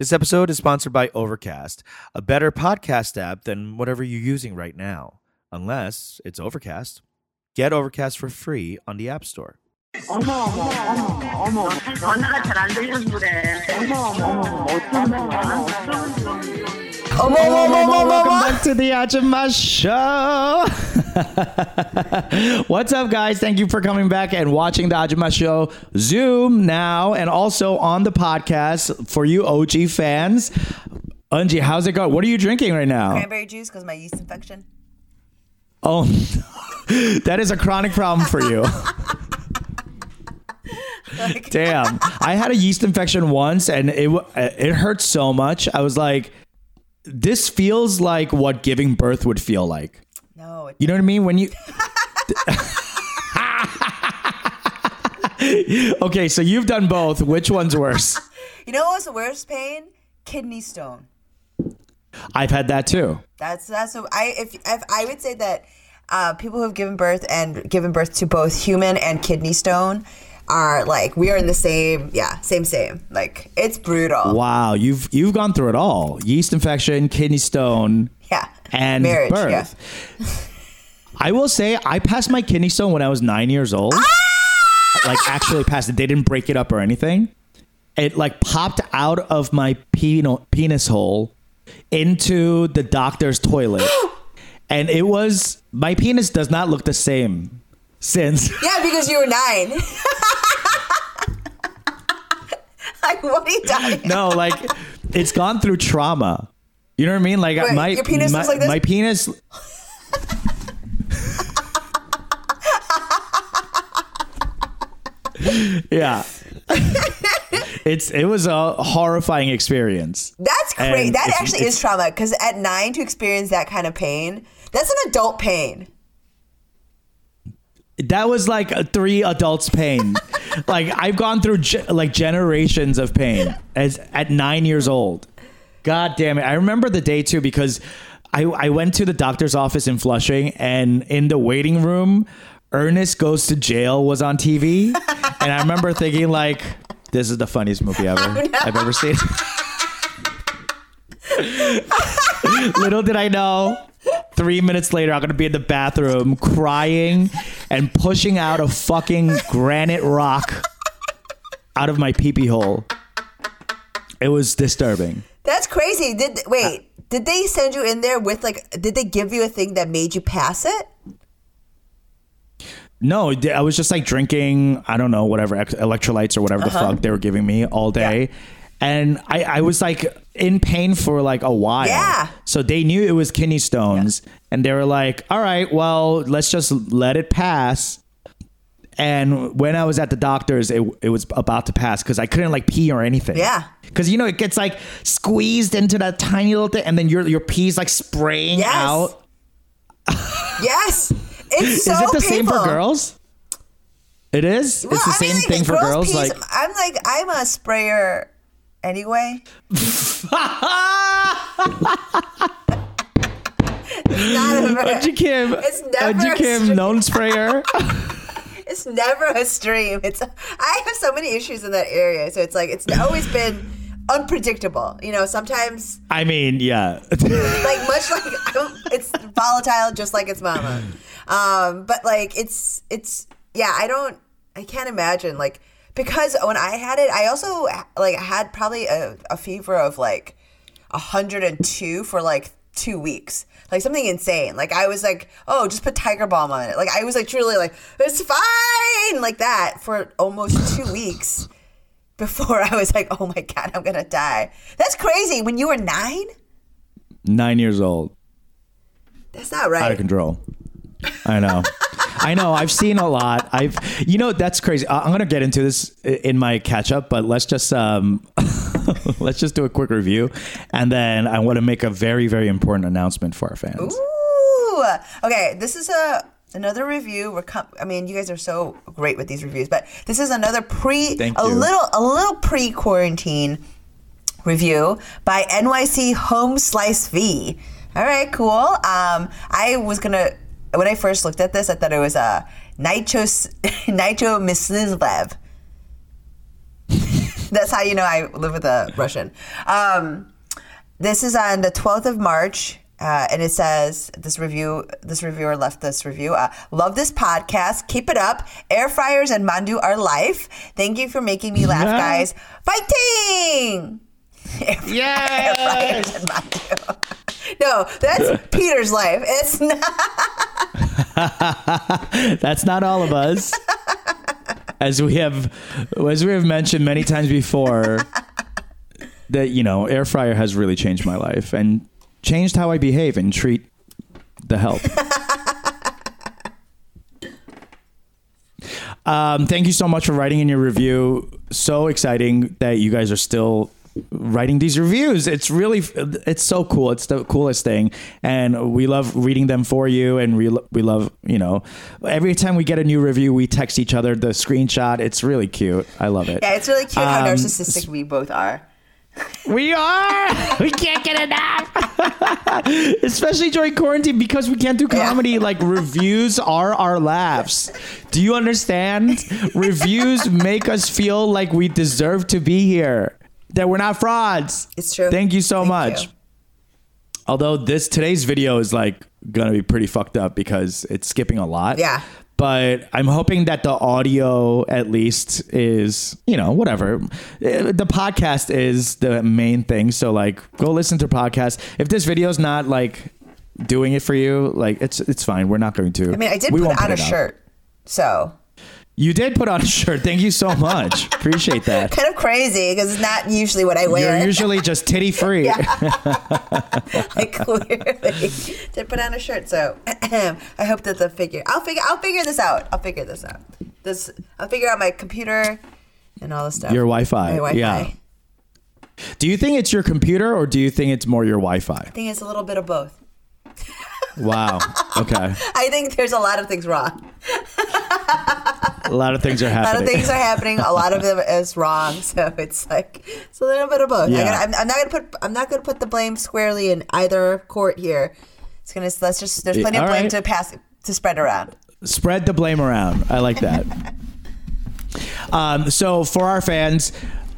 This episode is sponsored by Overcast, a better podcast app than whatever you're using right now, unless it's Overcast. Get Overcast for free on the App Store. 어머 어머 어머 어머 전화가 잘 안 들려서 그래 어머 어머 어머 어쩌면 전화 어쩌면 어머 어머 어머 어머 Welcome back to the Ajumma Show. What's up, guys? Thank you for coming back and watching the Ajumma Show Zoom now and also on the podcast for you OG fans. Eunji, how's it going? What are you drinking right now? cranberry juice because my yeast infection. Oh, that is a chronic problem for you. Like, Damn, I had a yeast infection once, and it uh, it hurt so much. I was like, "This feels like what giving birth would feel like." No, it, You know what I mean? When you. okay, so you've done both. Which one's worse? you know what was the worst pain? Kidney stone. I've had that too. That's that's what I if, if I would say that uh, people who have given birth and given birth to both human and kidney stone are like we are in the same yeah same same like it's brutal Wow, you've you've gone through it all: yeast infection, kidney stone, yeah and marriage birth. yeah I will say I passed my kidney stone when I was nine years old. Ah! Like actually passed it. They didn't break it up or anything. It like popped out of my penis hole into the doctor's toilet. and it was my penis does not look the same since. yeah because you were nine like what are you talking no, like it's gone through trauma. You know what I mean? Like Wait, my your penis my, like this? my penis yeah. it's it was a horrifying experience. That's crazy. That it's- actually it's- is trauma because at nine to experience that kind of pain, that's an adult pain. That was like a three adults pain. like I've gone through ge- like generations of pain as at 9 years old. God damn it. I remember the day too because I I went to the doctor's office in Flushing and in the waiting room Ernest goes to jail was on TV and I remember thinking like this is the funniest movie ever oh, I've ever seen. Little did I know Three minutes later, I'm gonna be in the bathroom crying and pushing out a fucking granite rock out of my peepee hole. It was disturbing. That's crazy. Did wait? Uh. Did they send you in there with like? Did they give you a thing that made you pass it? No, I was just like drinking, I don't know, whatever, electrolytes or whatever the uh-huh. fuck they were giving me all day. And I, I was like in pain for like a while. Yeah. So they knew it was kidney stones. And they were like, all right, well, let's just let it pass. And when I was at the doctor's, it, it was about to pass because I couldn't like pee or anything. Yeah. Because you know it gets like squeezed into that tiny little thing, and then your your pee's like spraying Yes. out. Yes. It's so is it the same for girls? It is. Well, it's the I mean, same like, thing for girls. pees- Like I'm like I'm a sprayer anyway. Not a, It's never Auntie a Kim, known sprayer. It's never a stream. It's I have so many issues in that area, so it's like it's always been unpredictable. You know, sometimes I mean, yeah. like much like it's volatile, just like its mama. Um, but like it's it's yeah, I don't I can't imagine like because when I had it, I also like had probably a, a fever of like hundred and two for like two weeks. Like something insane. Like I was like, oh, just put Tiger Balm on it. Like I was like truly like, it's fine, like that for almost two weeks before I was like, oh my god, I'm gonna die. That's crazy. When you were nine, Nine years old, that's not right. out of control. I know. I know. I've seen a lot. I've, you know, that's crazy. I- I'm gonna get into this in my catch up, but let's just um, let's just do a quick review, and then I want to make a very, very important announcement for our fans. Ooh. Okay, this is a another review. We're com- I mean, you guys are so great with these reviews, but this is another pre a little a little pre quarantine review by NYC Home Slice V. All right, cool. Um, I was gonna when I first looked at this, I thought it was a Nitro Nitro Misliv. That's how you know I live with a Russian. Um, this is on the 12th of March. Uh, and it says this review. This reviewer left this review. Uh, Love this podcast. Keep it up. Air fryers and mandu are life. Thank you for making me laugh, guys. Fighting! Air fryers and mandu. No, that's Peter's life. It's not. That's not all of us. As we have as we have mentioned many times before that you know, air fryer has really changed my life and changed how I behave and treat the help. um, thank you so much for writing in your review. So exciting that you guys are still writing these reviews. It's really it's so cool. It's the coolest thing, and we love reading them for you. And we we love you know every time we get a new review, we text each other the screenshot. It's really cute. I love it. Yeah, it's really cute how Um, narcissistic we both are. We are. We can't get enough. Especially during quarantine because we can't do comedy. Like reviews are our laughs. Do you understand? reviews make us feel like we deserve to be here. That we're not frauds. It's true. Thank you so Thank much. you. Although this today's video is like gonna be pretty fucked up because it's skipping a lot. Yeah. But I'm hoping that the audio at least is, you know, whatever. Eh, The podcast is the main thing. So like go listen to podcast. If this video is not like doing it for you, like it's it's fine. We're not going to. I mean, I did we put on a shirt, so You did put on a shirt. Thank you so much. Appreciate that. kind of crazy because it's not usually what I wear. You're usually just titty free. I clearly did put on a shirt, so I hope that the figure. I'll figure. I'll figure this out. I'll figure this out. This. I'll figure out my computer and all this stuff. Your Wi-Fi. My Wi-Fi. Yeah. Do you think it's your computer or do you think it's more your Wi-Fi? I think it's a little bit of both. Wow. Okay. I think there's a lot of things wrong. A lot of things are happening. A lot of things are happening. A lot of them is wrong. So it's like it's a little bit of both. I Yeah. I'm, I'm not gonna put. I'm not gonna put the blame squarely in either court here. It's gonna. Let's just. There's plenty All of blame right. to pass to spread around. Spread the blame around. I like that. um, so for our fans,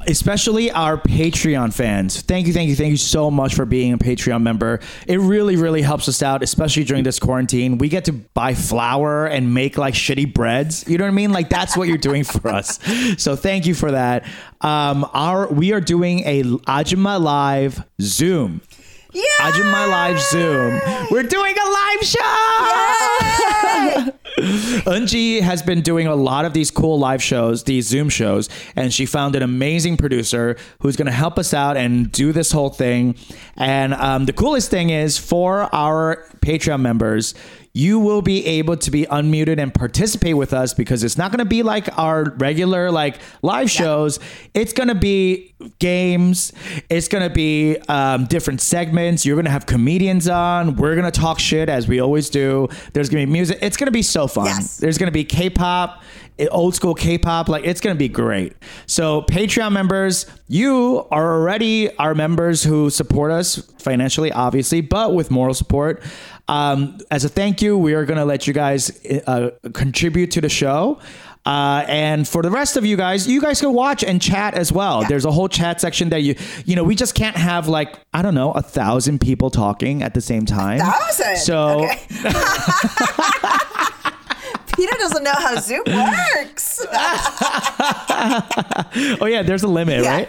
especially our Patreon fans, thank you, thank you, thank you so much for being a Patreon member. It really, really helps us out, especially during this quarantine. We get to buy flour and make like shitty breads. You know what I mean? Like that's what you're doing for us. So thank you for that. Um, our we are doing a Ajumma Live Zoom. Yeah. Ajumma Live Zoom. We're doing a live show. Eunji has been doing a lot of these cool live shows, these Zoom shows, and she found an amazing producer who's going to help us out and do this whole thing. And um, the coolest thing is for our Patreon members, you will be able to be unmuted and participate with us because it's not going to be like our regular like live shows. It's going to be games. It's going to be um, different segments. You're going to have comedians on. We're going to talk shit as we always do. There's going to be music. It's going to be so fun. Yes. There's going to be K-pop, old school K-pop. Like it's to be great. So Patreon members, you are already our members who support us financially, obviously, but with moral support. Um, as a thank you, we are to let you guys uh, contribute to the show. Uh, and for the rest of you guys, you guys can watch and chat as well. There's a whole chat section that you, you know, we just can't have like, I don't know, a thousand people talking at the same time. Thousand? So Okay. Peter doesn't know how Zoom works. Oh yeah, there's a limit, Yeah. right?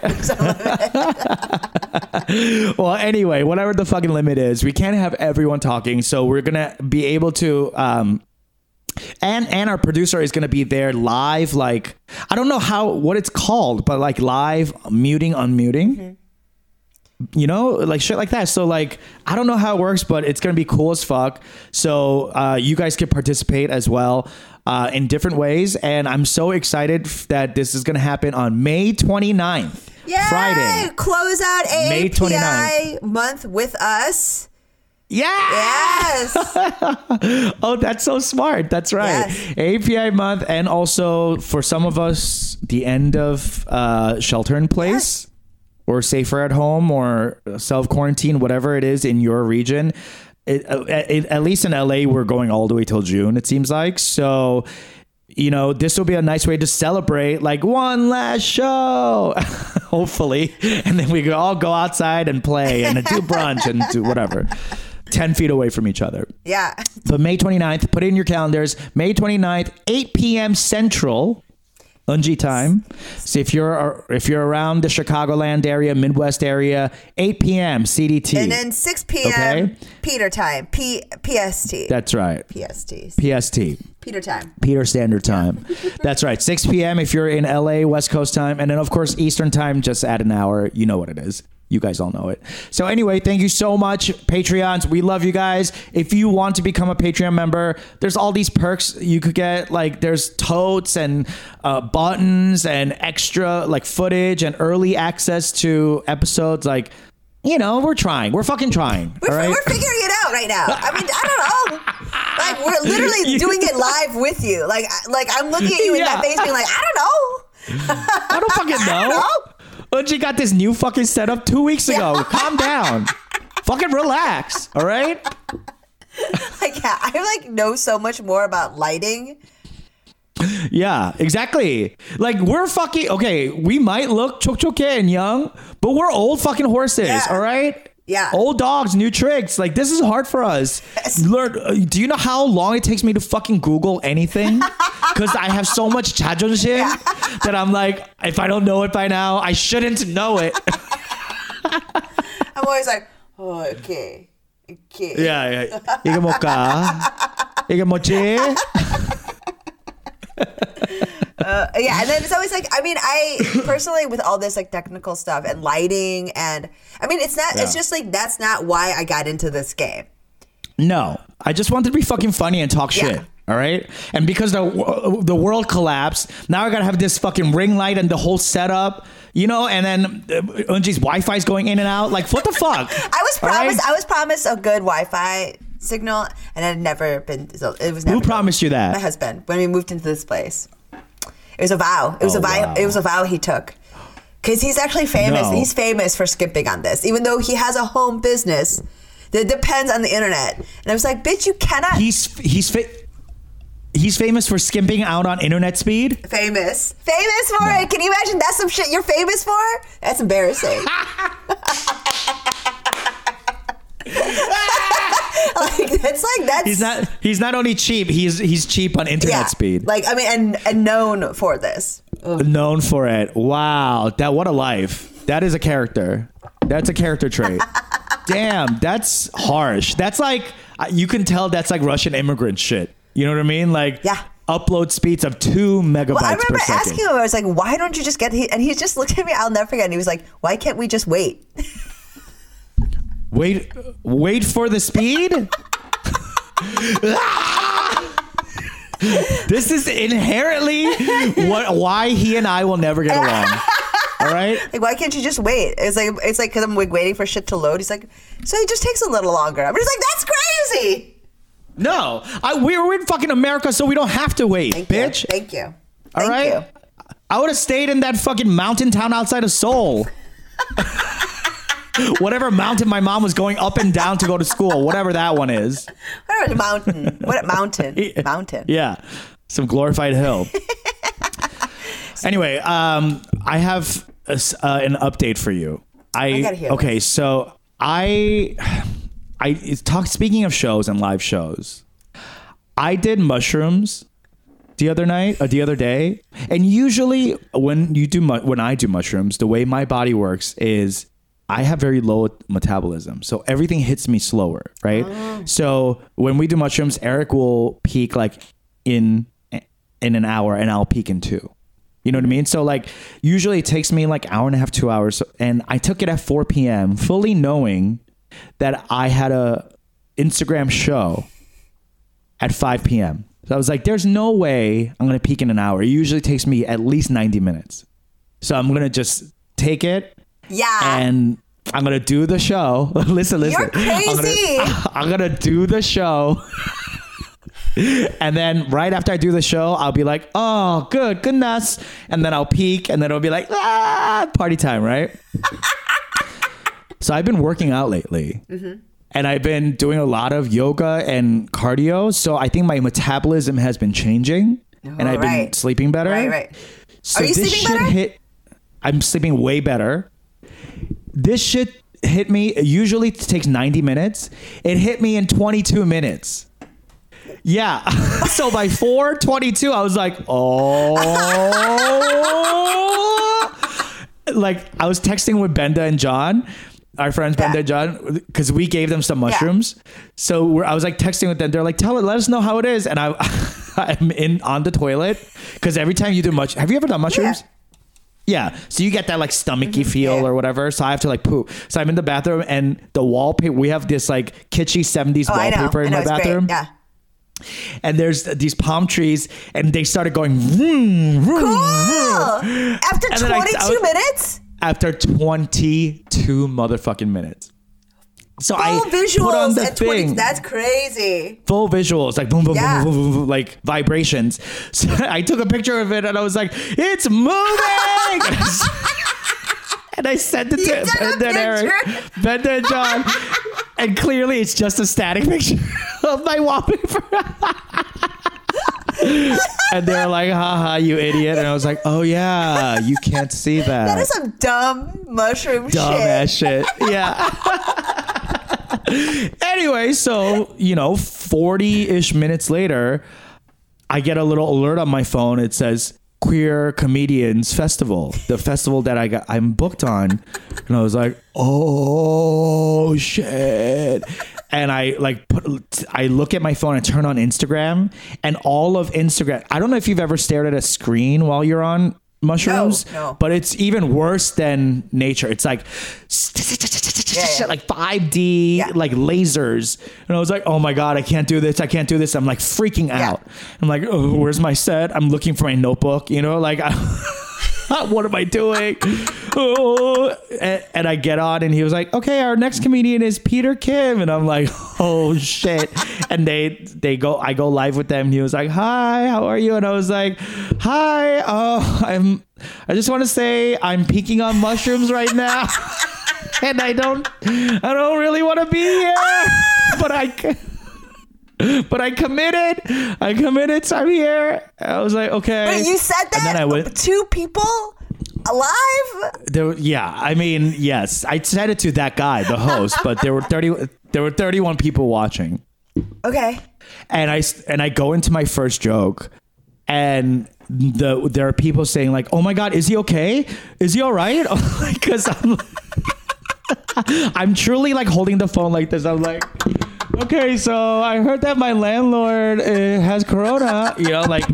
well, anyway, whatever the fucking limit is, we can't have everyone talking, so we're gonna be able to. Um, and and our producer is gonna be there live, like I don't know how what it's called, but like live muting, unmuting. You know, like shit like that. So like I don't know how it works, but it's gonna be cool as fuck. So uh, you guys can participate as well. Uh, in different ways, and I'm so excited that this is to happen on May 29th, Yay! Friday. Close out May 29th. month with us. Yeah. Yes. Oh, that's so smart. That's right. Yes. API month, and also for some of us, the end of uh, shelter in place. Or safer at home, or self quarantine, whatever it is in your region. It, uh, it, at least in LA, we're going all the way till June. It seems like so. you know, this will be a nice way to celebrate like one last show, hopefully. And then we could all go outside and play and do brunch and do whatever. 10 feet away from each other. Yeah. But May 29th, put it in your calendars. May 29th, 8 p.m. Central. Eunji time. So if you're if you're around the Chicagoland area, Midwest area, 8 p.m. CDT. And then 6 p.m. Okay. Peter time. P PST. That's right. PST. PST. Peter time. Peter Standard Time. That's right. 6 p.m. if you're in LA, West Coast time. And then, of course, Eastern Time, just add an hour. You know what it is. You guys all know it. So, anyway, thank you so much, Patreons. We love you guys. If you want to become a Patreon member, there's all these perks you could get. Like, there's totes and uh, buttons and extra, like, footage and early access to episodes. Like, you know, we're trying. We're fucking trying. We're, right? we're figuring it out right now. I mean, I don't know. Like we're literally doing it live with you. Like, I- like I'm looking at you in that face, being like, I don't know. I don't fucking know. Eunji got this new fucking setup two weeks ago. Calm down. fucking relax. All right. Like, yeah, I like know so much more about lighting. Yeah, exactly. Like we're fucking okay. We might look chok choke and young, but we're old fucking horses. Yeah. All right. Yeah. Old dogs, new tricks. Like this is hard for us. Learn. uh, Do you know how long it takes me to fucking Google anything? Because I have so much 자존심 that I'm like, if I don't know it by now, I shouldn't know it. I'm always like, oh, okay, okay. Yeah, yeah. 이게 뭘까? 이게 뭐지? Uh, yeah, and then it's always like, I mean, I personally with all this like technical stuff and lighting, and I mean, it's not. It's just like that's not why I got into this game. No, I just wanted to be fucking funny and talk shit. Yeah. All right, and because the the world collapsed, now I gotta have this fucking ring light and the whole setup, you know. And then uh, Eunji's Wi-Fi's going in and out. Like, what the fuck? I was All right? promised. I was promised a good Wi-Fi signal, and it had never been. So it was never. Who promised you that? My husband when we moved into this place. It was a vow. It was Oh, a vow. wow. It was a vow he took. Because he's actually famous. No. He's famous for skimping on this, even though he has a home business that depends on the internet. And I was like, bitch, you cannot. He's he's fa- he's famous for skimping out on internet speed. famous. Famous for it. Can you imagine that's some shit you're famous for? That's embarrassing. like that's like that's He's not he's not only cheap. He's he's cheap on internet yeah. speed. Like I mean, and, and known for this. known for it. Wow, that what a life. That is a character. That's a character trait. Damn, that's harsh. That's like you can tell that's like Russian immigrant shit. You know what I mean? Like Yeah. upload speeds of two megabytes Well, I remember asking him. I was like, "Why don't you just get?" He, and he just looked at me. I'll never forget. And he was like, "Why can't we just wait?" Wait, wait for the speed. this is inherently what why he and I will never get along. All right. Like, why can't you just wait? It's like it's like because I'm like waiting for shit to load. He's like, so it just takes a little longer. I'm just like, that's crazy. No, I, we're in fucking America, so we don't have to wait, Thank bitch. you. Thank you. All Thank right. you. I would have stayed in that fucking mountain town outside of Seoul. whatever mountain my mom was going up and down to go to school, whatever that one is. Whatever mountain. What mountain? Mountain. Yeah, some glorified hill. anyway, um, I have a uh, an update for you. I, hear okay, so I I talk speaking of shows and live shows. I did mushrooms the other night, or the other day, and usually when you do mu- when I do mushrooms, the way my body works is I have very low metabolism, so everything hits me slower, right? Oh. So when we do mushrooms, Eric will peak like in in an hour, and I'll peak in two. You know what I mean? So like usually it takes me like hour and a half, two hours, and I took it at 4 p.m. fully knowing that I had a Instagram show at 5 p.m. So I was like, there's no way I'm gonna peak in an hour. It usually takes me at least 90 minutes. So I'm gonna just take it Yeah. and I'm gonna do the show. listen, listen. You're crazy. I'm gonna, I'm gonna do the show. and then right after I do the show, I'll be like, oh, good, goodness. And then I'll peak, and then it'll be like, ah, party time, right? so I've been working out lately. And I've been doing a lot of yoga and cardio. So I think my metabolism has been changing. and I've been sleeping better. Right, right. So Are you this sleeping shit better? hit. I'm sleeping way better. This shit hit me. it Usually it takes 90 minutes. It hit me in 22 minutes. Yeah. so by 422, I was like, oh. like I was texting with Benda and John, our friends Benda and John, because we gave them some mushrooms. So we're, I was like texting with them. They're like, tell it, let us know how it is. And I, I'm in on the toilet because every time you do much, have you ever done mushrooms? Yeah. So you get that like stomachy feel Mm-hmm. Yeah. or whatever. So I have to like poop. So I'm in the bathroom and the wallpaper, we have this like kitschy 70s Oh, wallpaper in my bathroom. great. Yeah. And there's these palm trees and they started going vroom, vroom, Cool. vroom After And then I- 22 I was- minutes? after 22 motherfucking minutes. So I Full put on visuals the at 20. thing, That's crazy. full visuals, like boom, boom, Yeah. boom, boom, boom, boom, like vibrations. So I took a picture of it and I was like, "It's moving!" and I sent it to Ben, and Eric, Ben, and John, and clearly it's just a static picture of my wallpaper. and they're like, "Haha, you idiot!" And I was like, "Oh yeah, you can't see that." That is some dumb mushroom dumb shit. ass shit. Yeah. anyway, so you know, forty-ish minutes later, I get a little alert on my phone. It says Queer Comedians Festival, the festival that I got I'm booked on, and I was like, oh shit. And I like put, I look at my phone and turn on Instagram, and all of Instagram. I don't know if you've ever stared at a screen while you're on mushrooms, no. but it's even worse than nature. It's like yeah. like 5D, Yeah. like lasers. And I was like, oh my God, I can't do this. I can't do this. I'm like freaking out. I'm like, oh, where's my set? I'm looking for my notebook, you know, like, what am I doing? Oh. And, and I get on and he was like, okay, our next comedian is Peter Kim. And I'm like, oh shit. And they, they go, I go live with them. And he was like, hi, how are you? And I was like, hi, oh, I'm, I just want to say I'm peaking on mushrooms right now. and I don't I don't really want to be here, but I c- but I committed. I committed. So I'm here. I was like, okay. Wait, you said And then? I went. Two people alive? There, yeah, I mean, yes, I said it to that guy, the host, but there were thirty. There were thirty-one people watching, Okay. and I and I go into my first joke, and the there are people saying like, "Oh my god, is he okay? Is he all right?" Because I'm. I'm truly like holding the phone like this. I'm like, okay, so I heard that my landlord uh, has corona, you know, like,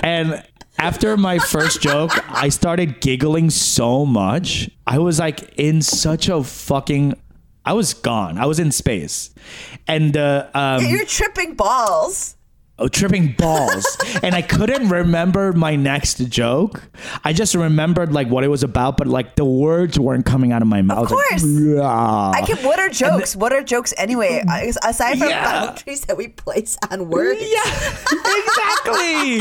and after my first joke, I started giggling so much. I was like in such a fucking, I was gone. I was in space, and uh, um, You're tripping balls. Oh, tripping balls and i couldn't remember my next joke i just remembered like what it was about but like the words weren't coming out of my mouth Of course. like, "Yeah." I can. What are jokes? what are jokes anyway? Aside from Yeah. boundaries that we place on words. yeah exactly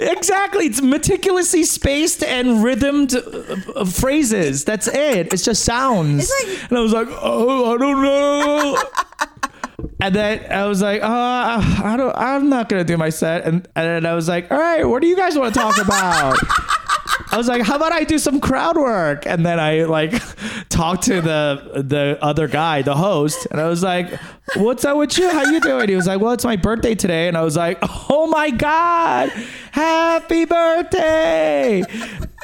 exactly it's meticulously spaced and rhythmed uh, uh, phrases that's it it's just sounds It's like- and i was like oh i don't know And then I was like, uh, I don't, I'm not gonna do my set. And and then I was like, all right, what do you guys want to talk about? I was like, how about I do some crowd work? And then I like talked to the the other guy, the host, and I was like, what's up with you? How you doing? He was like, well, it's my birthday today, and I was like, oh my god, happy birthday!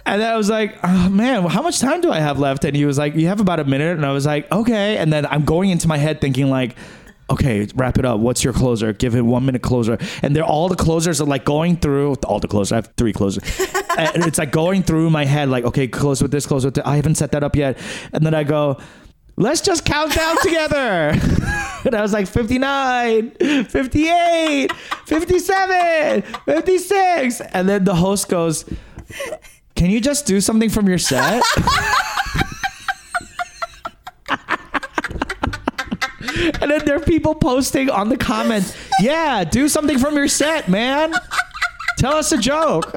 And then I was like, oh man, how much time do I have left? And he was like, you have about a minute. And I was like, okay. And then I'm going into my head thinking like, okay, wrap it up. What's your closer? Give it one minute closer. And they're all the closers are like going through all the closers. I have three closers. and it's like going through my head, like, okay, close with this, close with that. I haven't set that up yet. And then I go, let's just count down together. and I was like 59, 58, 57, 56. And then the host goes, can you just do something from your set? And then there are people posting on the comments, yeah, do something from your set, man. Tell us a joke.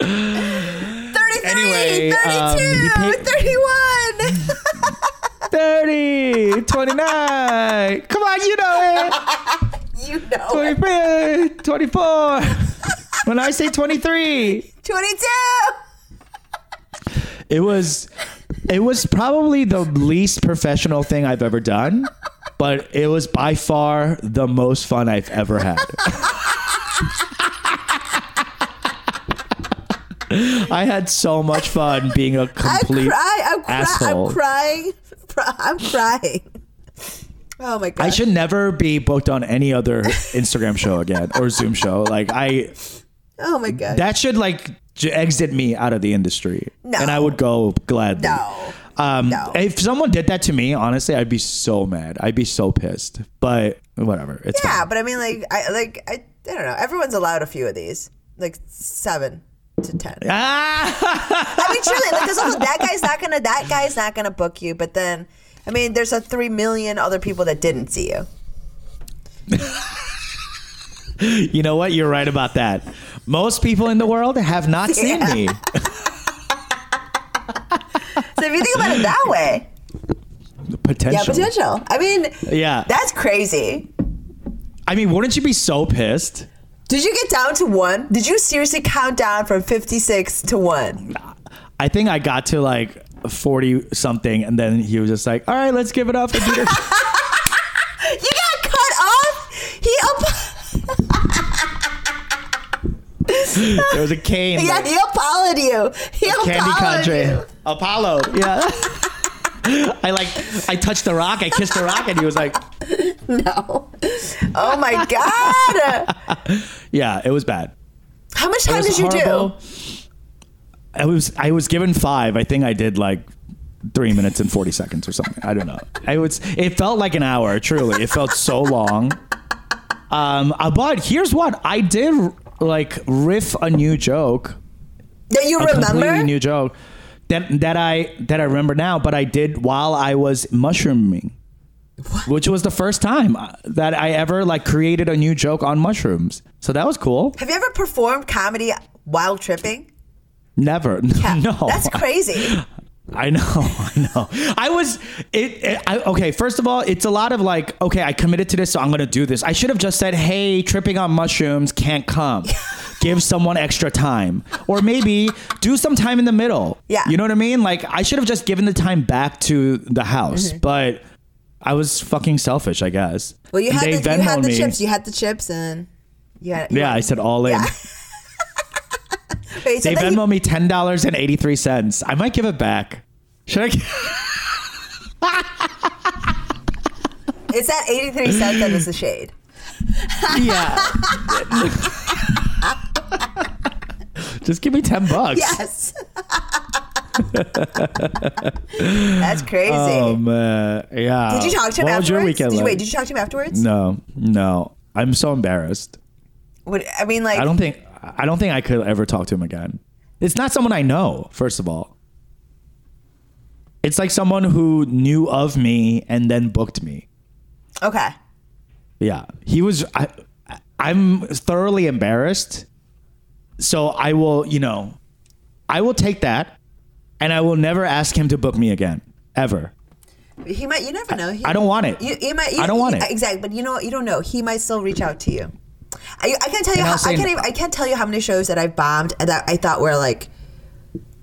33, Anyway, 32, um, he paid- 31. 30, 29. Come on, you know it. You 23, 24. when I say 23, 22. it was it was probably the least professional thing I've ever done, but it was by far the most fun I've ever had. I had so much fun being a complete crying. I'm, cry- asshole. I'm crying. I'm crying. Oh my god. I should never be booked on any other Instagram show again or Zoom show. Like I Oh my god. that should like exit me out of the industry. No. And I would go gladly. no. Um, No. If someone did that to me, honestly, I'd be so mad. I'd be so pissed. But whatever, it's Yeah, fine. but I mean, like, I like, I, I don't know. Everyone's allowed a few of these, like seven to ten. Ah! I mean, truly, like, because also that guy's not gonna, that guy's not gonna book you. But then, I mean, there's a three million other people that didn't see you. you know what? You're right about that. Most people in the world have not seen Yeah. me. So if you think about it that way, Potential. yeah, potential. I mean, Yeah. that's crazy. I mean, wouldn't you be so pissed? Did you get down to one? Did you seriously count down from fifty six to one? I think I got to like 40 something, and then he was just like, all right, let's give it up for Peter. You there was a cane. yeah, like, he apologized you. He Candy Country. Apollo. Yeah. I like I touched the rock, I kissed the rock, and he was like, No. Oh my god. Yeah, it was bad. How much time did you do? I was I was given five. I think I did like three minutes and forty seconds or something. I don't know. I was it felt like an hour, truly. It felt so long. Um uh, but here's what I did like riff a new joke. That you a remember? new joke that that I that I remember now, but I did while I was mushrooming, which was the first time uh, that I ever like created a new joke on mushrooms. So that was cool. Have you ever performed comedy while tripping? Never, Yeah, no, That's crazy. I know, I know. I was it, it I, okay. First of all, it's a lot of like, okay, I committed to this, so I'm gonna do this. I should have just said, hey, tripping on mushrooms can't come. Give someone extra time, or maybe do some time in the middle. Yeah. you know what I mean. Like I should have just given the time back to the house, Mm-hmm. but I was fucking selfish, I guess. Well, you And had, the, you had the chips. You had the chips, and you had, you Yeah, had- I said all in. Yeah. Wait, They that you- Venmo me ten dollars and eighty three cents. I might give it back. Should I? It's that eighty three cents that is the shade. Yeah. Just give me 10 bucks. Yes. That's crazy. Um, uh, yeah. did you talk to him what afterwards? Was your weekend did you, like? wait, did you talk to him afterwards? no, no. I'm so embarrassed. What, I mean, like, I don't think I don't think I could ever talk to him again. It's not someone I know, first of all. It's like someone who knew of me and then booked me. okay. Yeah. He was I I'm thoroughly embarrassed. So I will, you know, I will take that and I will never ask him to book me again. Ever. He might. You never know. He, I don't want it. You, you might. You, I don't want it. Exactly. But you know what? You don't know. He might still reach out to you. I, I can't tell you. And How, I'll I can't. Even, I can't tell you how many shows that I've bombed and that I thought were like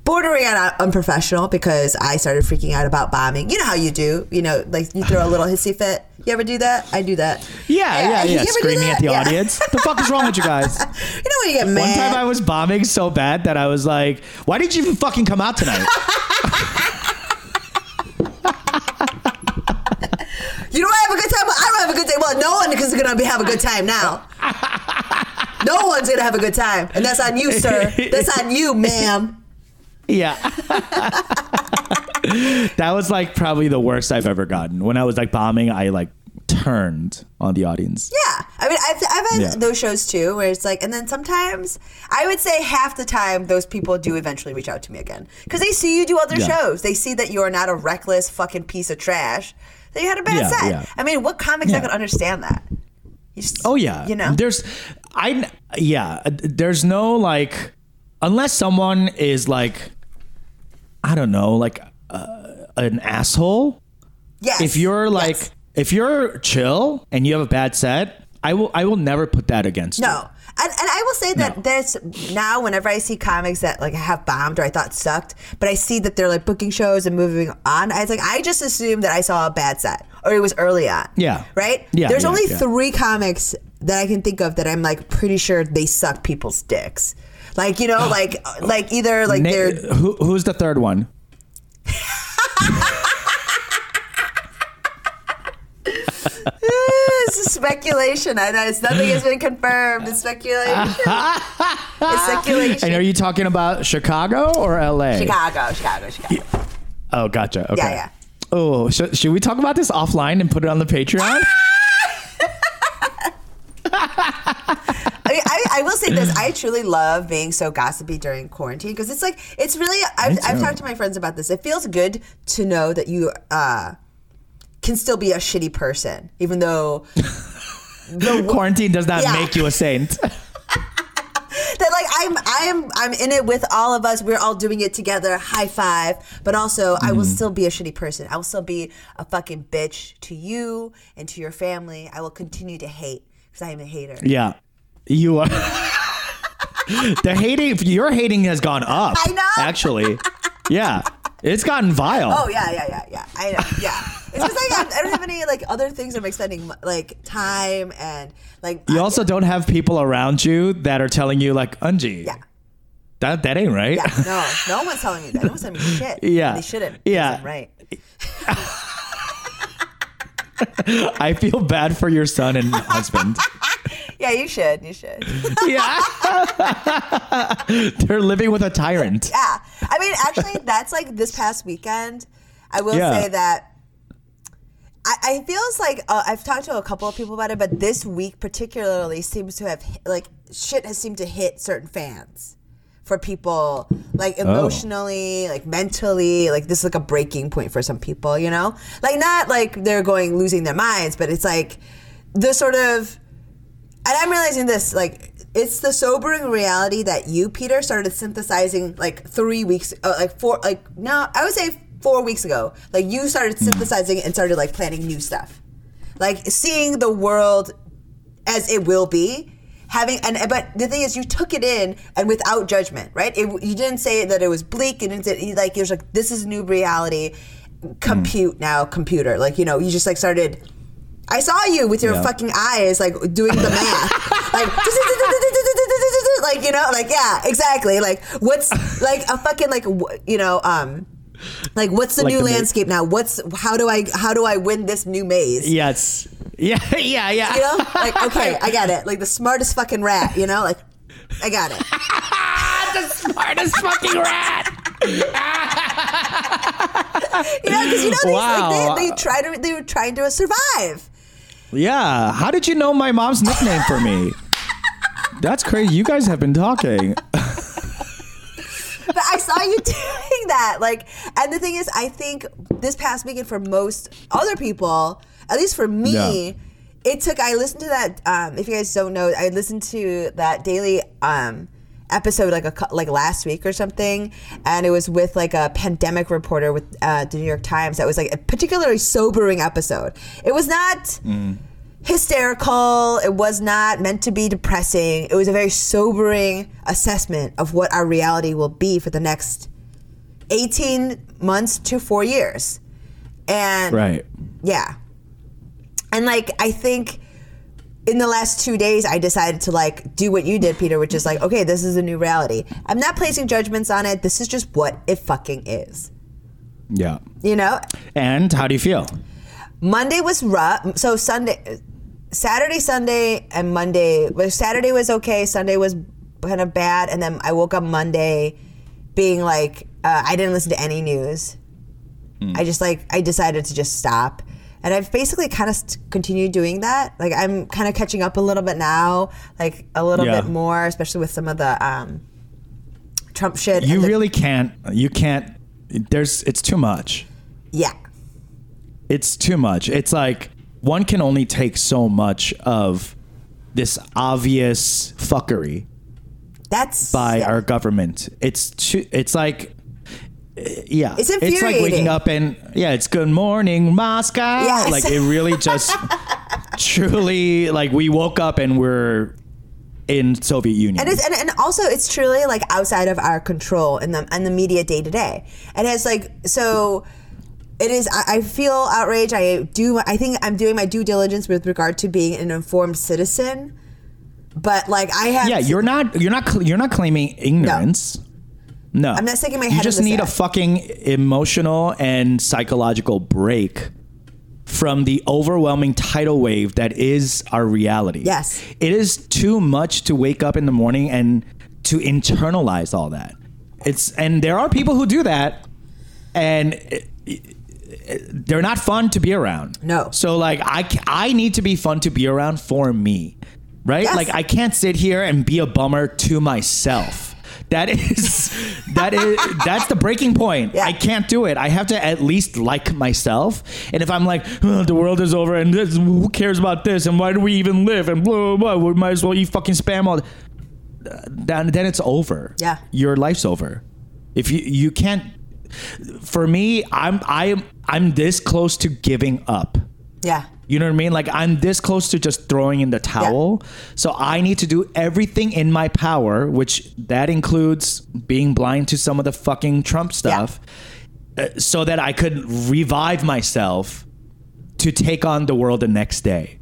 bordering on unprofessional because I started freaking out about bombing. You know how you do. You know, like you throw a little hissy fit. You ever do that? I do that. Yeah, yeah, you yeah. Screaming at the Yeah. audience. the fuck is wrong with you guys? You know when you get mad. One time I was bombing so bad that I was like, why did you even fucking come out tonight? You don't have a good time. Well, I don't have a good time. Well, no one is gonna be have a good time now. no one's gonna have a good time, and that's on you, sir. That's on you, ma'am. yeah. that was like probably the worst I've ever gotten. When I was like bombing, I like turned on the audience. Yeah, I mean, I've, I've had Yeah. those shows too, where it's like, and then sometimes I would say half the time those people do eventually reach out to me again because they see you do other Yeah. shows. They see that you are not a reckless fucking piece of trash. That you had a bad Yeah, set. yeah. I mean, what comics not Yeah. gonna understand that? Just- Oh yeah. you know. There's I yeah, there's no like unless someone is like I don't know, like uh, an asshole. yes. If you're like Yes. if you're chill and you have a bad set, I will. I will never put that against you. No. And, and I will say that No. there's now whenever I see comics that like have bombed or I thought sucked, but I see that they're like booking shows and moving on. I was like, I just assumed that I saw a bad set or it was early on. Yeah. Right? Yeah, There's yeah, only yeah. three comics that I can think of that I'm like pretty sure they suck people's dicks. Like, you know, like like either like Na- they're who, who's the third one? it's a speculation. I know it's nothing has been confirmed. It's speculation. it's speculation. And are you talking about Chicago or L.A.? Chicago, Chicago, Chicago. Oh, gotcha. Okay. Yeah, yeah. Oh, sh- should we talk about this offline and put it on the Patreon? I, mean, I, I will say this. I truly love being so gossipy during quarantine because it's like, it's really, I've, I've talked to my friends about this. It feels good to know that you uh, can still be a shitty person, even though the, Quarantine does not Yeah. make you a saint. that like I'm I'm I'm in it with all of us. We're all doing it together. High five. But also, I Mm-hmm. will still be a shitty person. I will still be a fucking bitch to you and to your family. I will continue to hate because I am a hater. yeah, you are. the hating, your hating has gone up. I know. Actually, yeah, it's gotten vile. Oh yeah, yeah, yeah, yeah. I know. Yeah. It's just like I, I don't have any like other things I'm spending like time and like. You also don't have people around you that are telling you like, Eunji, Yeah. that that ain't right. Yeah, no, no one's telling you that. No one's telling me shit. Yeah. they shouldn't. Yeah. Right. I feel bad for your son and husband. Yeah, you should. You should. yeah, they're living with a tyrant. Yeah. I mean, actually, that's like this past weekend. I will Yeah. say that I, I feels like uh, I've talked to a couple of people about it, but this week particularly seems to have hit, like shit has seemed to hit certain fans for people like emotionally, like mentally. Like this is like a breaking point for some people, you know, like not like they're going losing their minds, but it's like the sort of and I'm realizing this, like, it's the sobering reality that you, Peter, started synthesizing like three weeks, uh, like four, like no, I would say four weeks ago. Like you started synthesizing and started like planning new stuff, like seeing the world as it will be. Having and but the thing is, you took it in and without judgment, right? It, you didn't say that it was bleak. You didn't say like you're like this is new reality. Compute now, computer. Like you know, you just like started. I saw you with your Yeah. fucking eyes, like doing the math, like, like you know, like yeah, exactly. Like what's like a fucking like you know, um, like what's the Like new the ma- landscape now? What's how do I how do I win this new maze? Yes. Yeah. Yeah. Yeah. You know, like okay, I got it. Like the smartest fucking rat. You know, like I got it. the smartest fucking rat. You know, because you know these, Wow. like, they, they try to they were trying to survive. Yeah. How did you know my mom's nickname for me? That's crazy. You guys have been talking. But I saw you doing that. Like, and the thing is, I think this past weekend for most other people, at least for me, Yeah. it took. I listened to that. Um, if you guys don't know, I listened to that daily um, episode like a like last week or something, and it was with like a pandemic reporter with uh, the New York Times. That was like a particularly sobering episode. It was not hysterical. It was not meant to be depressing. It was a very sobering assessment of what our reality will be for the next 18 months to four years. And Right. yeah. And like, I think in the last two days, I decided to like do what you did, Peter, which is like, okay, this is a new reality. I'm not placing judgments on it. This is just what it fucking is. Yeah. You know? And how do you feel? Monday was rough. So Sunday, Saturday, Sunday, and Monday. Saturday was okay. Sunday was kind of bad, and then I woke up Monday being like, uh, I didn't listen to any news. I just like I decided to just stop, and I've basically kind of st- continued doing that. Like I'm kind of catching up a little bit now, like a little Yeah. bit more, especially with some of the um, Trump shit. You the- really can't. You can't. There's. It's too much. yeah. It's too much. It's like one can only take so much of this obvious fuckery That's by yeah. our government. It's too, it's like uh, yeah. It's infuriating. It's like waking up and yeah, it's good morning Moscow. Yes. Like it really just truly like we woke up and we're in Soviet Union. And it's and, and also it's truly like outside of our control in the and the media day to day. And it's like so it is I, I feel outraged. I do I think I'm doing my due diligence with regard to being an informed citizen. But like I have yeah, you're not you're not cl- you're not claiming ignorance. No. I'm not sticking my You head in just need a fucking emotional and psychological break from the overwhelming tidal wave that is our reality. Yes. It is too much to wake up in the morning and to internalize all that. It's and there are people who do that and it- it- they're not fun to be around. No. So like I I need to be fun to be around for me. Right? Yes. Like I can't sit here and be a bummer to myself. That is that is that's the breaking point. Yeah. I can't do it. I have to at least like myself. And if I'm like, "Oh, the world is over and this, who cares about this and why do we even live and blah blah blah, we might as well eat fucking spam all then then it's over. Yeah. Your life's over. If you you can't for me, I'm I'm I'm this close to giving up. Yeah. You know what I mean? Like I'm this close to just throwing in the towel. So I need to do everything in my power, which that includes being blind to some of the fucking Trump stuff, uh, so that I could revive myself to take on the world the next day.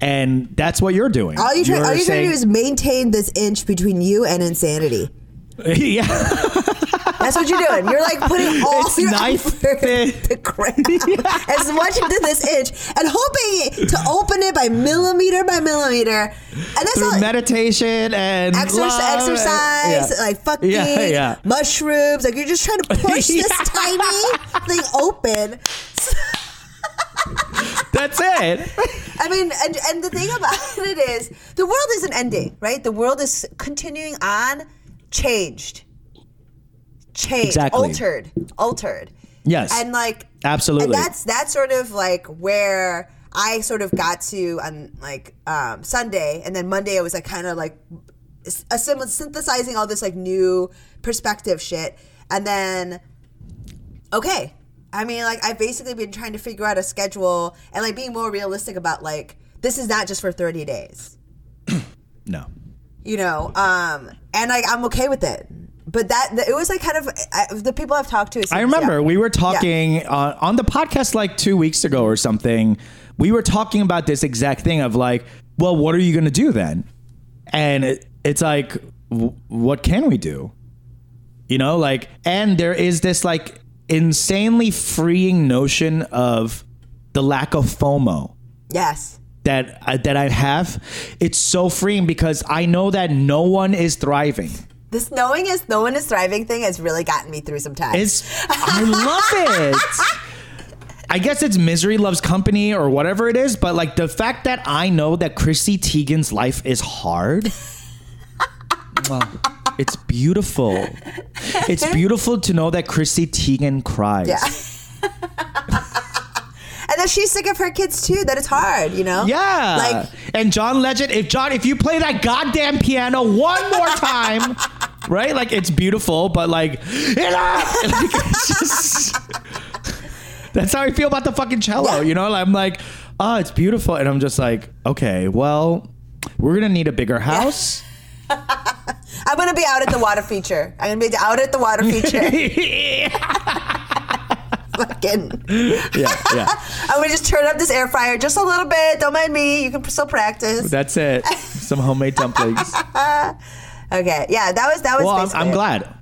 And that's what you're doing. All you try, all you're trying to do is maintain this inch between you and insanity. yeah. That's what you're doing. You're like putting all It's your effort that- to as much into this inch and hoping to open it by millimeter by millimeter. And that's Through all. meditation and Exercise, love and- yeah. like fucking Yeah, yeah. mushrooms. Like you're just trying to push this tiny thing open. That's it. I mean, and, and the thing about it is, the world isn't ending, right? The world is continuing on, changed, changed, Exactly. altered, altered. Yes. and like Absolutely. and that's that's sort of like where I sort of got to on like um, Sunday, and then Monday I was like kind of like assim- synthesizing all this like new perspective shit, and then okay. I mean, like I've basically been trying to figure out a schedule and like being more realistic about like this is not just for thirty days, no. you know. Um, and like I'm okay with it, but that it was like kind of I, the people I've talked to. I remember yeah. we were talking uh, on the podcast like two weeks ago or something. We were talking about this exact thing of like, well, what are you going to do then? And it, it's like, w- what can we do? You know, like, and there is this like insanely freeing notion of the lack of FOMO Yes. that uh, that I have. It's so freeing because I know that no one is thriving. This knowing is no one is thriving thing has really gotten me through some times. It's I love it. I guess it's misery loves company or whatever it is, but like the fact that I know that Chrissy Teigen's life is hard. well, it's beautiful. It's beautiful to know that Chrissy Teigen cries. Yeah. and that she's sick of her kids too. That it's hard, you know. Yeah. Like and John Legend, if John, if you play that goddamn piano one more time, right? Like it's beautiful, but like, uh, it's just- that's how I feel about the fucking cello. Yeah. You know, I'm like, oh, it's beautiful, and I'm just like, okay, well, we're gonna need a bigger house. I'm gonna be out at the water feature. I'm gonna be out at the water feature. Fucking. yeah, yeah. I'm gonna just turn up this air fryer just a little bit. Don't mind me. You can still practice. That's it. Some homemade dumplings. okay. Yeah. That was that was. well, I'm, I'm glad.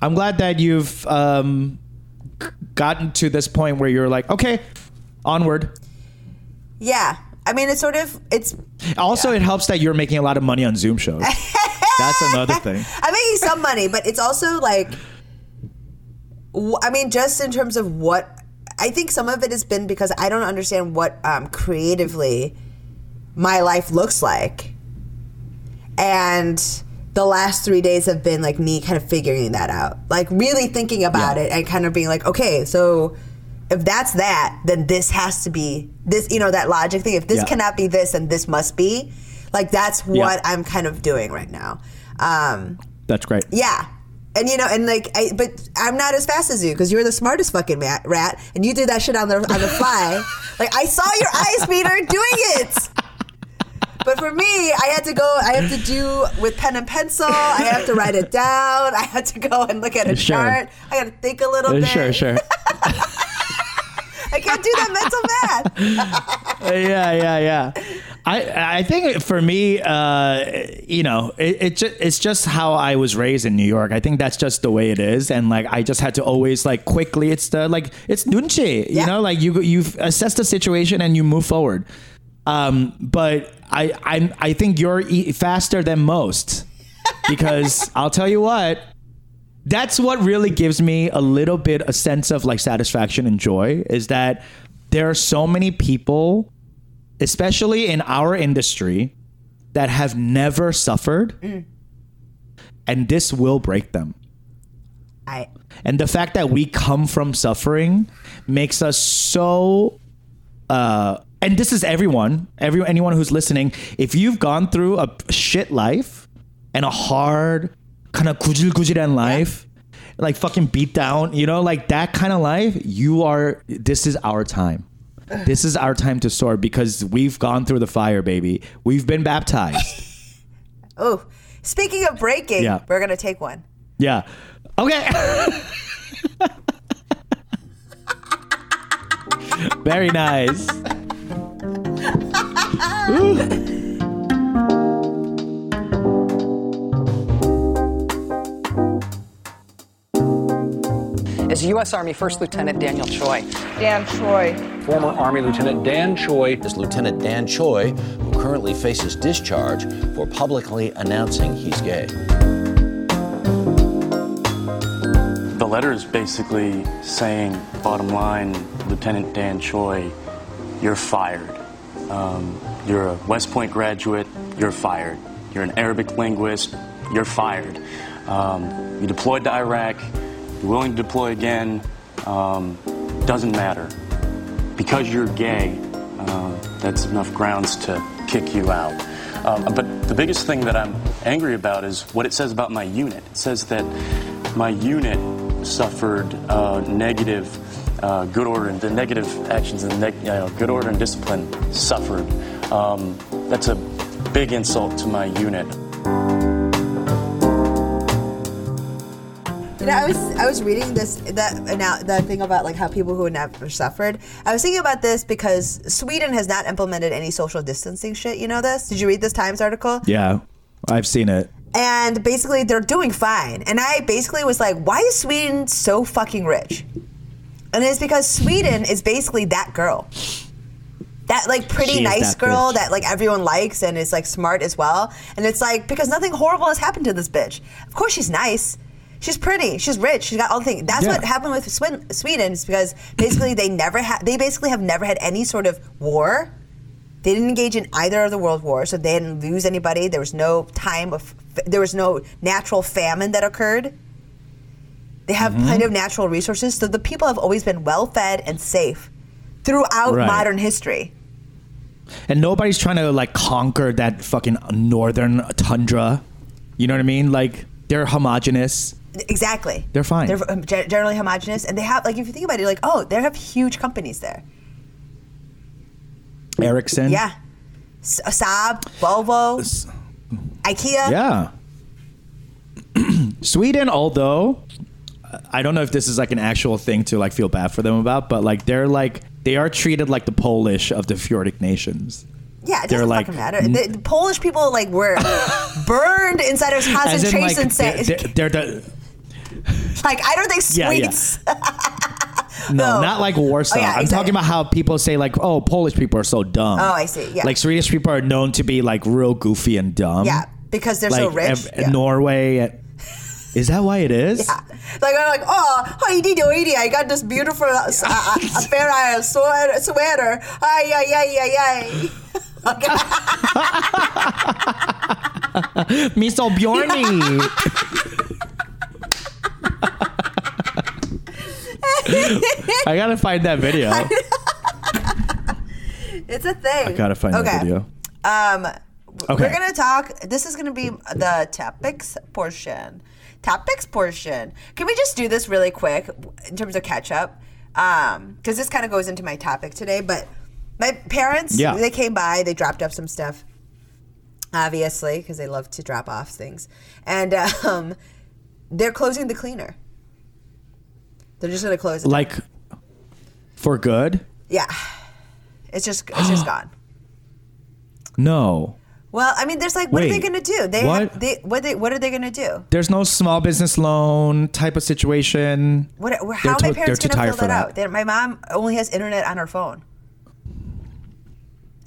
I'm glad that you've um, gotten to this point where you're like, okay, onward. Yeah. I mean, it's sort of it's. Also, it helps that you're making a lot of money on Zoom shows. That's another thing. I'm making some money, but it's also like, I mean, just in terms of what I think some of it has been because I don't understand what um, creatively my life looks like, and the last three days have been like me kind of figuring that out, like really thinking about Yeah. it and kind of being like, okay, so. If that's that, then this has to be this, you know, that logic thing. If this Yeah. cannot be this, then this must be. Like, that's what Yeah. I'm kind of doing right now. Um, That's great. yeah And you know, and like, I, but I'm not as fast as you because you're the smartest fucking rat, rat, and you did that shit on the on the fly. like I saw your eyes, Peter, doing it. But for me, I had to go. I have to do with pen and pencil. I have to write it down. I had to go and look at a Sure. chart. I got to think a little Uh, bit. Sure, sure. I can't do that mental math. Uh, yeah, yeah, yeah. I I think for me, uh, you know, it, it ju- it's just how I was raised in New York. I think that's just the way it is, and like I just had to always like quickly. It's the like it's nunchi, you Yeah. know, like you you assess the situation and you move forward. Um, but I I I think you're e- faster than most because I'll tell you what. That's what really gives me a little bit a sense of like satisfaction and joy is that there are so many people especially in our industry that have never suffered and this will break them. I and the fact that we come from suffering makes us so uh and this is everyone every anyone who's listening. If you've gone through a shit life and a hard kind of kujil life like fucking beat down you know like that kind of life you are this is our time this is our time to soar because we've gone through the fire baby we've been baptized oh, speaking of breaking, Yeah. we're gonna take one. yeah okay very nice is U.S. Army First Lieutenant Daniel Choi. Dan Choi. Former Army Lieutenant Dan Choi is Lieutenant Dan Choi, who currently faces discharge for publicly announcing he's gay. The letter is basically saying, bottom line, Lieutenant Dan Choi, you're fired. Um, you're a West Point graduate, you're fired. You're an Arabic linguist, you're fired. Um, you deployed to Iraq, you're willing to deploy again, um, doesn't matter. Because you're gay, uh, that's enough grounds to kick you out. Um, but the biggest thing that I'm angry about is what it says about my unit. It says that my unit suffered uh, negative uh, good order and the negative actions and neg- know, good order and discipline suffered. Um, that's a big insult to my unit. You know, I was mm-hmm. I was reading this that now that thing about like how people who have never suffered. I was thinking about this because Sweden has not implemented any social distancing shit. You know this? Did you read this Times article? yeah i've seen it And basically, they're doing fine. And I basically was like, why is Sweden so fucking rich? And it's because Sweden is basically that girl. That like pretty She nice that girl bitch. that like everyone likes and is like smart as well. And it's like because nothing horrible has happened to this bitch. Of course she's nice. She's pretty. She's rich. She's got all the things. That's Yeah. what happened with Sweden, Sweden is because basically they never had. They basically have never had any sort of war. They didn't engage in either of the world wars, so they didn't lose anybody. There was no time of. There was no natural famine that occurred. They have Mm-hmm. plenty of natural resources, so the people have always been well fed and safe throughout Right. modern history. and nobody's trying to like conquer that fucking northern tundra you know what i mean like they're homogenous Exactly. They're fine. They're um, ge- generally homogenous, and they have like if you think about it, you're like oh, they have huge companies there. ericsson Yeah, S- Saab, Volvo, IKEA. yeah sweden although i don't know if this is like an actual thing to like feel bad for them about but like they're like they are treated like the polish of the fjordic nations Yeah, it They're doesn't like- fucking matter. The, the Polish people like were burned inside of concentration like they're, they're, they're the Like I don't think Yeah, yeah. No, No. not like Warsaw. Oh, yeah, I'm exactly. talking about how people say like, "Oh, Polish people are so dumb." Oh, I see, yeah. Like Swedish people are known to be like real goofy and dumb. Yeah, because they're like so rich. ev-. Norway. Is that why it is? Yeah. Like I'm like, oh, Heidi Doidi, I got this beautiful uh, uh, uh, fair isle sweater, sweater. Ay, ay, ay, ay, ay. Me so Bjorny. I gotta find that video. It's a thing. I gotta find that video. Um, Okay. we're gonna talk. This is gonna be the topics portion. Topics portion. Can we just do this really quick in terms of catch up? Um, because this kind of goes into my topic today. But my parents, Yeah. they came by. They dropped off some stuff. Obviously, because they love to drop off things, and um, they're closing the cleaner. They're just gonna close it. Like for good? yeah, it's just it's just gone. No. Well, I mean, there's like, what are they gonna do? They what? Have, they what they what are they gonna do? There's no small business loan type of situation. What? How They're my parents too gonna fill that, that. out? My mom only has internet on her phone.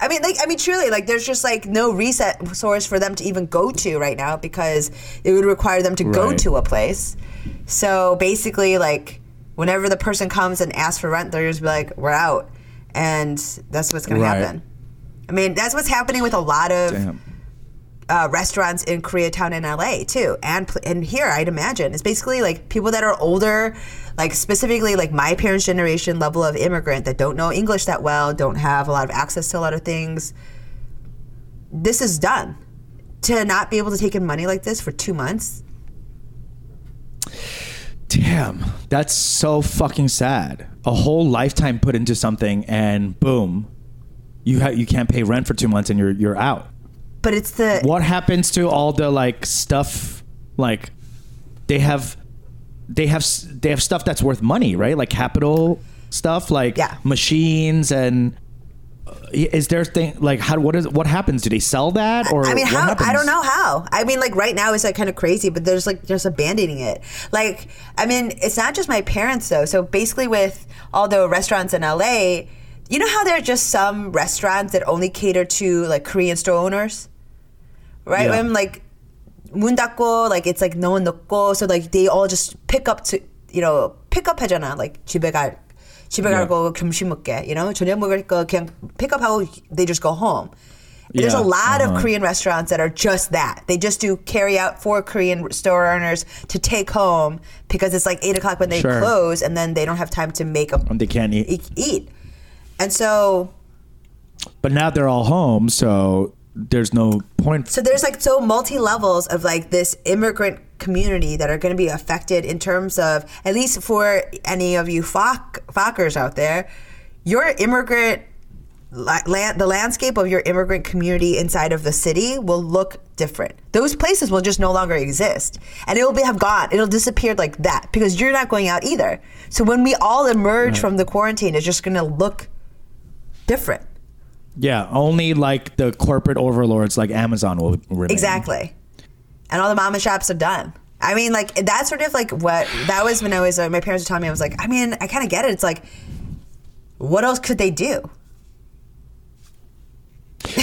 I mean, like, I mean, truly, like, there's just like no reset source for them to even go to right now because it would require them to go to a place. So basically, like, whenever the person comes and asks for rent, they're just be like, "We're out," and that's what's gonna happen. I mean, that's what's happening with a lot of uh, restaurants in Koreatown in LA too, and and here I'd imagine it's basically like people that are older, like specifically like my parents' generation level of immigrant that don't know English that well, don't have a lot of access to a lot of things. This is done. To not be able to take in money like this for two months, Damn. That's so fucking sad. A whole lifetime put into something and boom. You ha- you can't pay rent for 2 months and you're you're out. but it's the What happens to all the like stuff like they have they have s- they have stuff that's worth money, right? Like capital stuff like Yeah. machines and is there thing like how what is what happens? Do they sell that or I mean, what how? happens? I don't know how. I mean, like right now it's like kind of crazy, but there's like just abandoning it. Like, I mean, it's not just my parents though. So basically, with all the restaurants in LA, you know how there are just some restaurants that only cater to like Korean store owners, right? Yeah. When like 문 닫고, like it's like no one 넣고, so like they all just pick up to you know pick up 하잖아. Like 집에 갈 집에 Yeah. 가고 점심 먹게, you know 저녁 먹을 거 그냥 pick up how they just go home. There's a Yeah, lot of uh-huh. Korean restaurants that are just that. They just do carry out for Korean store owners to take home because it's like eight o'clock when they Sure. close, and then they don't have time to make a They can't eat. eat. eat. And so, But now they're all home, so there's no point. so there's like so multi levels of like this immigrant community that are going to be affected in terms of at least for any of you Fock, Fockers out there, your immigrant land, the landscape of your immigrant community inside of the city will look different. Those places will just no longer exist, and it will be have gone. It'll disappear like that because you're not going out either. So when we all emerge from the quarantine, it's just going to look different. Yeah, only like the corporate overlords like Amazon will remain. Exactly. And all the mama shops are done. I mean, like that's sort of like what that was when I was. Uh, my parents were telling me. I was like, I mean, I kind of get it. It's like, what else could they do?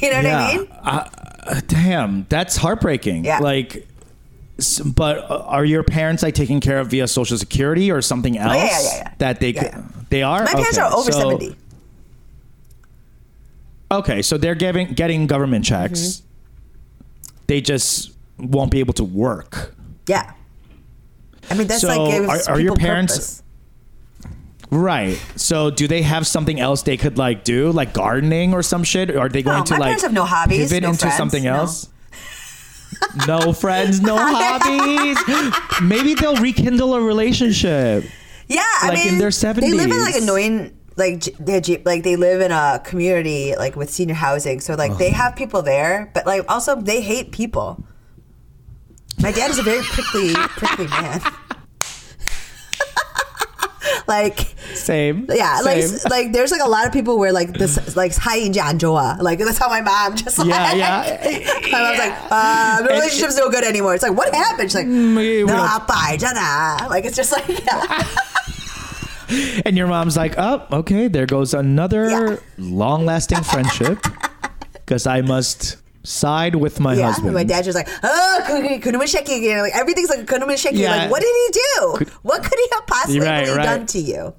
you know what I mean? Uh, damn, that's heartbreaking. Yeah. Like, but uh, are your parents like taking care of via Social Security or something else Oh, yeah, yeah, yeah. that they Yeah, could? yeah. They are. My parents Okay, are over so- seventy. Okay, so they're giving getting government checks. Mm-hmm. They just won't be able to work. Yeah. I mean, that's So, like are- are your parents- purpose. Right. So do they have something else they could like do, like gardening or some shit? Or are they going No, to like have no hobbies, pivot no into friends, something else? no friends, no hobbies. Maybe they'll rekindle a relationship. Yeah, I like, in mean, their They live in like annoying, like they're like they live in a community like with senior housing, so like they have people there, but like also they hate people. My dad is a very prickly, prickly man. like same yeah like same. like there's like a lot of people where like this like hi John Joa. Like that's how my mom just like yeah. yeah my mom's like uh, the relationship's no good anymore. It's like what happened? She's like mm, no like it's just like yeah. And your mom's like oh okay there goes another yeah. long lasting friendship. Because I must side with my yeah, husband. My dad was like, oh, Kunumansheki. You know, like, everything's like Kunumansheki. Yeah. Like, what did he do? What could he have possibly right, right. done to you?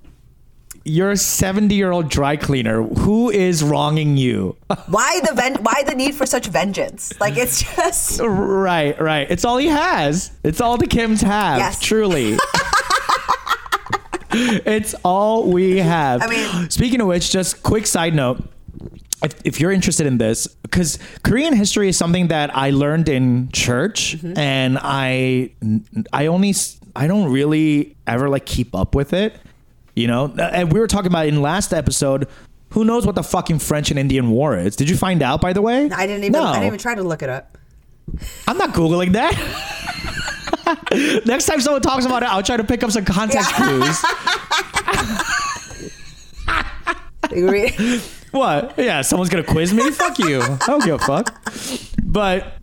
You're a 70 year old dry cleaner. Who is wronging you? why the ven- Why the need for such vengeance? Like it's just right, right. It's all he has. It's all the Kims have. Yes. Truly. it's all we have. I mean, speaking of which, just quick side note if, if you're interested in this, because Korean history is something that I learned in church, Mm-hmm. and I I only I don't really ever like keep up with it, you know. And we were talking about in last episode. Who knows what the fucking French and Indian War is? Did you find out by the way? I didn't even. No. I didn't even try to look it up. I'm not googling that. Next time someone talks about it, I'll try to pick up some context clues. What? Yeah, someone's gonna quiz me. Fuck you. I don't give a fuck. But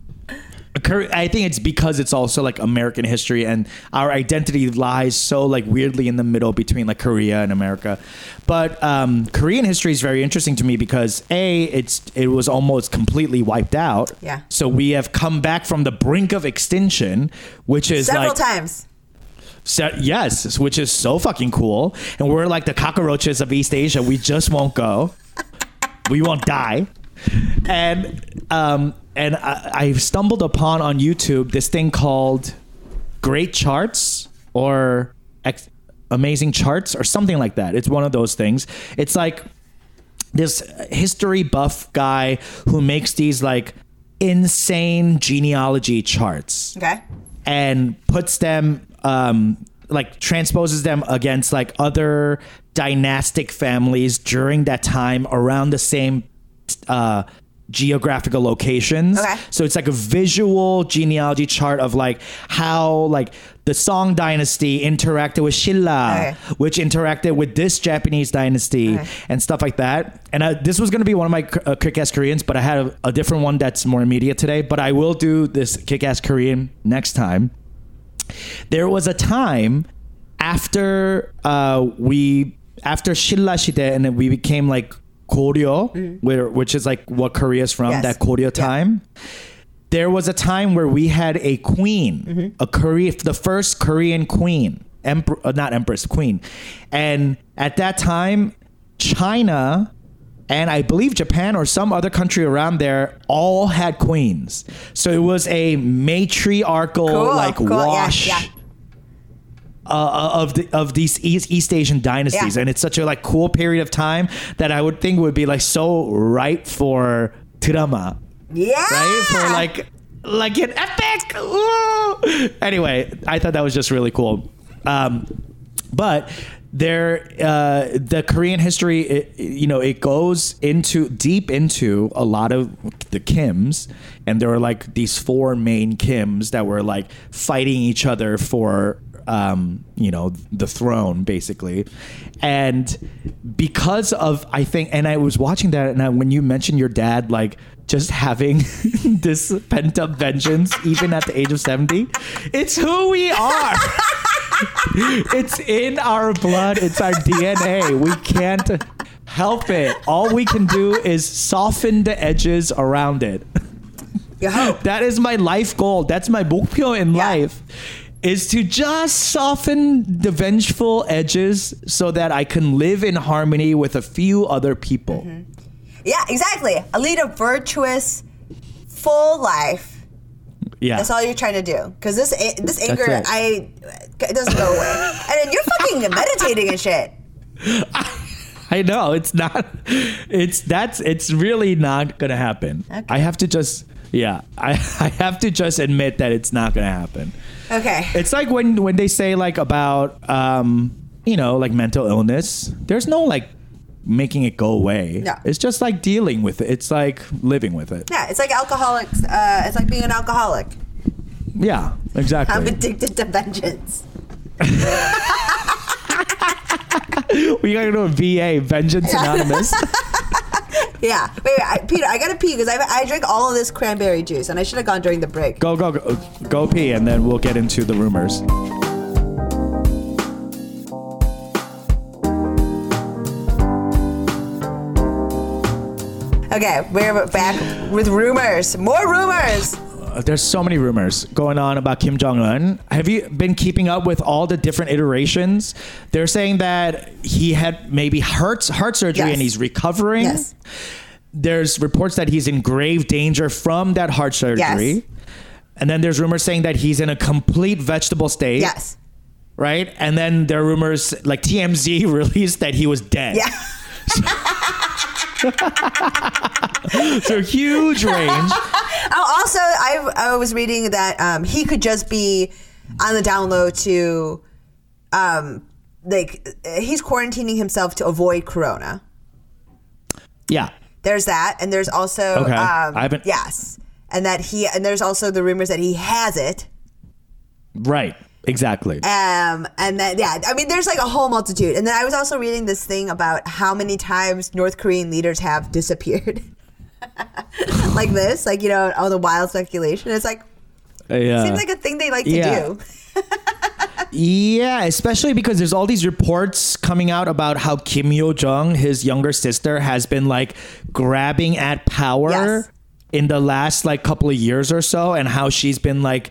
I think it's because it's also like American history, and our identity lies so like weirdly in the middle between like Korea and America. But um, Korean history is very interesting to me because a it's it was almost completely wiped out. Yeah. So we have come back from the brink of extinction, which is Several like times. so, yes, which is so fucking cool. And we're like the cockroaches of East Asia. We just won't go. We won't die. And um, and I, I stumbled upon on YouTube this thing called Great Charts or Ex- Amazing Charts or something like that. It's one of those things. It's like this history buff guy who makes these like insane genealogy charts Okay. and puts them um like transposes them against like other dynastic families during that time around the same uh geographical locations Okay. so it's like a visual genealogy chart of like how like the Song dynasty interacted with Shilla, Okay. which interacted with this Japanese dynasty Okay. and stuff like that. And uh, this was going to be one of my uh, kick-ass Koreans, but I had a, a different one that's more immediate today. But I will do this kick-ass Korean next time. There was a time after uh, we after Shilla Shide and then we became like Koryo, where, which is like what Korea's from, Yes. that Koryo time. There was a time where we had a queen, a Korea, the first Korean queen, emperor, uh, not empress, queen, and at that time, China and I believe Japan or some other country around there all had queens. So it was a matriarchal Cool, like cool, yeah, wash yeah. Uh, of the, of these East, East Asian dynasties, Yeah. and it's such a like cool period of time that I would think would be like so ripe for drama, Yeah. right? For like like an epic. Ooh! Anyway, I thought that was just really cool. Um, but there, uh, the Korean history, it, you know, it goes into deep into a lot of the Kims, and there were like these four main Kims that were like fighting each other for um, you know, the throne basically. And because of, I think, and I was watching that, and I, when you mentioned your dad, like just having this pent up vengeance, even at the age of 70, it's who we are. it's in our blood, it's our DNA. We can't help it. All we can do is soften the edges around it. Hope. That is my life goal. That's my 목표 in Yeah. life. Is to just soften the vengeful edges so that I can live in harmony with a few other people. Mm-hmm. Yeah, exactly. I lead a virtuous, full life. Yeah. That's all you're trying to do. Because this this anger, it. I it doesn't go away. and then you're fucking meditating and shit. I know it's not. It's that's it's really not gonna happen. Okay. I have to just yeah. I I have to just admit that it's not gonna happen. Okay. It's like when when they say like about um you know like mental illness. There's no like making it go away. No. It's just like dealing with it. It's like living with it. yeah, it's like alcoholics. Uh, it's like being an alcoholic. Yeah, exactly. I'm addicted to vengeance. we gotta do a VA, Vengeance Anonymous. Yeah. Wait, wait I, Peter, I gotta pee because I, I drank all of this cranberry juice and I should have gone during the break. go, go, go, go pee, and then we'll get into the rumors. Okay, we're back with rumors. More rumors. There's so many rumors going on about Kim Jong Un. Have you been keeping up with all the different iterations? They're saying that he had maybe heart heart surgery Yes. and he's recovering. Yes. There's reports that he's in grave danger from that heart surgery. Yes. And then there's rumors saying that he's in a complete vegetable state. Yes. Right? And then there are rumors like TMZ released that he was dead. Yeah. so huge range. Oh, also, I I was reading that um, he could just be on the down low to, um, like he's quarantining himself to avoid corona. Yeah. There's that, and there's also Okay. um, I haven't- yes, and that he and there's also the rumors that he has it. Right. Exactly. Um, and then yeah, I mean, there's like a whole multitude. And then I was also reading this thing about how many times North Korean leaders have disappeared, like this, like you know, all the wild speculation. It's like Yeah. Uh, seems like a thing they like to Yeah. do. Yeah, especially because there's all these reports coming out about how Kim Yo Jong, his younger sister, has been like grabbing at power Yes. in the last like couple of years or so, and how she's been like.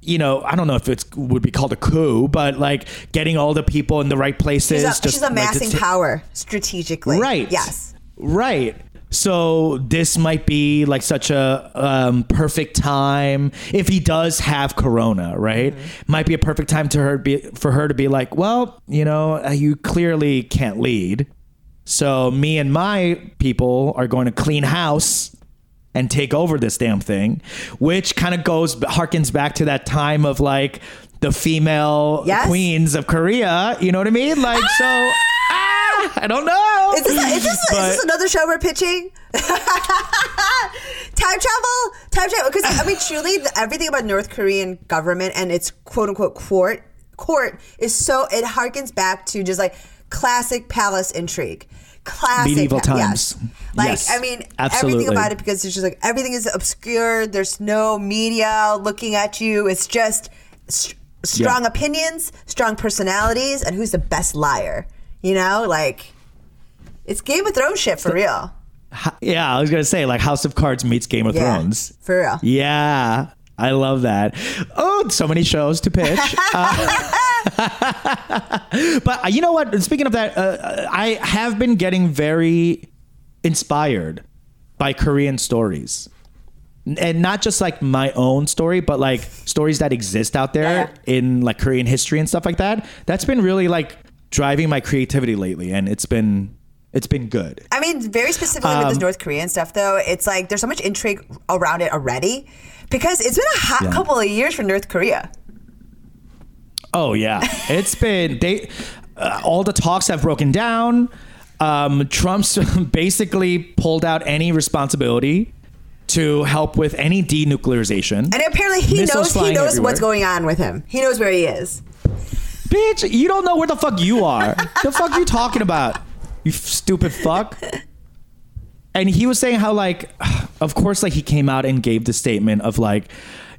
You know, I don't know if it would be called a coup, but like getting all the people in the right places. She's, a, just, she's like, amassing it's- power strategically. Right. Yes. Right. So this might be like such a um, perfect time if he does have corona, right? Mm-hmm. Might be a perfect time to her be for her to be like, well, you know, uh, you clearly can't lead, so me and my people are going to clean house and take over this damn thing, which kind of goes harkens back to that time of like the female Yes. queens of Korea. You know what I mean? Like so. I don't know. Is this, is, this, is But- this another show we're pitching? time travel? Time travel? Because I mean, truly, the- everything about North Korean government and its quote unquote court court is so it harkens back to just like classic palace intrigue. Classic Medieval pa- times. Yes. Like Yes, I mean, absolutely. everything about it because it's just like everything is obscure. There's no media looking at you. It's just st- strong Yeah. opinions, strong personalities, and who's the best liar. You know, like it's Game of Thrones shit for real. Yeah, I was gonna say like House of Cards meets Game of Yeah, Thrones. for real. Yeah, I love that. Oh, so many shows to pitch. Uh, but uh, you know what? Speaking of that, uh, I have been getting very inspired by Korean stories. And not just like my own story, but like stories that exist out there in like Korean history and stuff like that. That's been really like driving my creativity lately, and it's been it's been good. I mean, very specifically with Um, this North Korean stuff, though, it's like there's so much intrigue around it already because it's been a hot Yeah. couple of years for North Korea. Oh yeah, it's been they. Uh, all the talks have broken down. Um, Trump's basically pulled out any responsibility to help with any denuclearization. And apparently, he Missiles knows he knows what's going on with him. He knows where he is. Bitch, you don't know where the fuck you are. the fuck you talking about? You stupid fuck. And he was saying how like, of course, like he came out and gave the statement of like,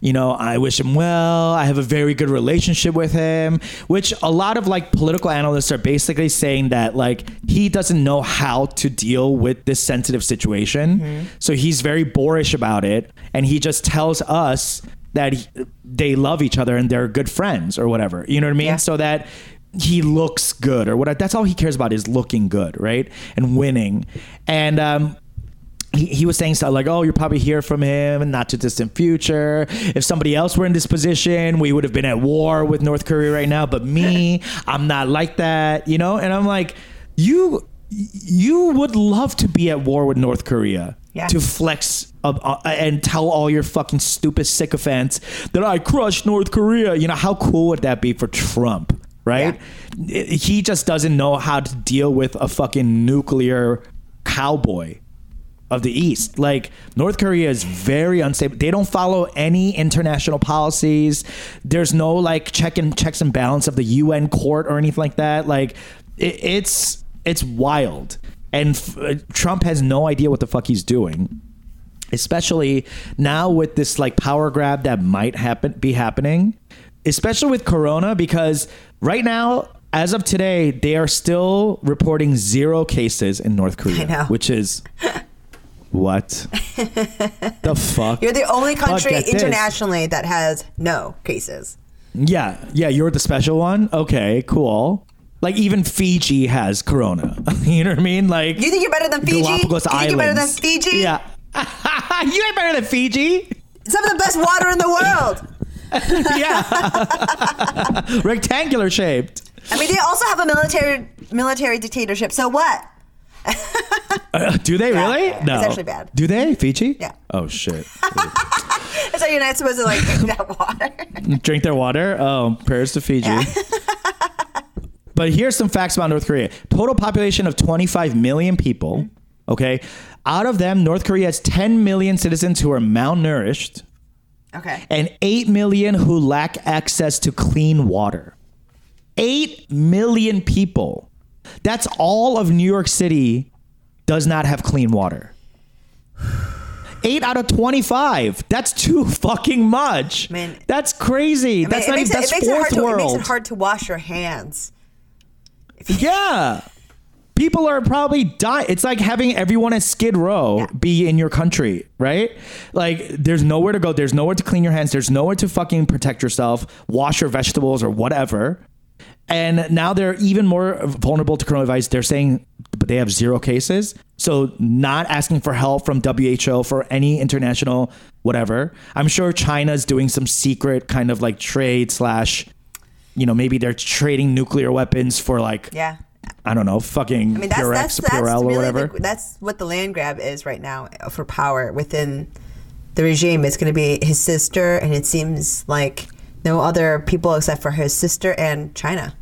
you know, I wish him well. I have a very good relationship with him, which a lot of like political analysts are basically saying that like he doesn't know how to deal with this sensitive situation. Mm-hmm. So he's very boorish about it. And he just tells us that he, they love each other and they're good friends or whatever. You know what I mean? Yeah. So that he looks good or what that's all he cares about is looking good, right? And winning. And um he, he was saying stuff like, "Oh, you'll probably hear from him in not too distant future. If somebody else were in this position, we would have been at war with North Korea right now. But me, I'm not like that, you know." And I'm like, "You, you would love to be at war with North Korea Yeah. to flex uh, uh, and tell all your fucking stupid sycophants that I crushed North Korea. You know how cool would that be for Trump?" Right? He just doesn't know how to deal with a fucking nuclear cowboy of the East. Like North Korea is very unstable. They don't follow any international policies. There's no like check and checks and balance of the UN court or anything like that. Like it, it's it's wild. And f- uh, Trump has no idea what the fuck he's doing. Especially now with this like power grab that might happen be happening, especially with corona because right now as of today they are still reporting zero cases in North Korea, which is what the fuck? You're the only country get this. internationally that has no cases. Yeah, yeah, you're the special one. Okay, cool. Like even Fiji has corona. you know what I mean? Like You think you're better than Fiji? Galapagos you think Islands. you're better than Fiji? Yeah. you ain't better than Fiji. Some of the best water in the world. Yeah. Rectangular shaped. I mean, they also have a military military dictatorship. So what? Uh, do they Yeah, really? yeah, yeah. No. It's actually bad. Do they? Fiji? Yeah. Oh shit. So you're not supposed to like drink that water. Drink their water. Oh, prayers to Fiji. But here's some facts about North Korea. Total population of 25 million people. Okay. Out of them, North Korea has 10 million citizens who are malnourished Okay. and 8 million who lack access to clean water. 8 million people. That's all of New York City does not have clean water. 8 out of 25. That's too fucking much. Man. that's crazy. I mean, that's not even, it, that's it makes it hard fourth to, it makes it hard to wash your hands. Yeah. People are probably dying. It's like having everyone at Skid Row be in your country, right? Like, there's nowhere to go. There's nowhere to clean your hands. There's nowhere to fucking protect yourself, wash your vegetables or whatever. And now they're even more vulnerable to coronavirus. They're saying but they have zero cases. So, not asking for help from WHO for any international whatever. I'm sure China's doing some secret kind of like trade slash, you know, maybe they're trading nuclear weapons for like Yeah. I don't know, fucking I mean, that's Purex, that's that's Purell or really whatever. the, that's what the land grab is right now uh, for power within the regime. It's going to be his sister, and it seems like no other people except for his sister and China.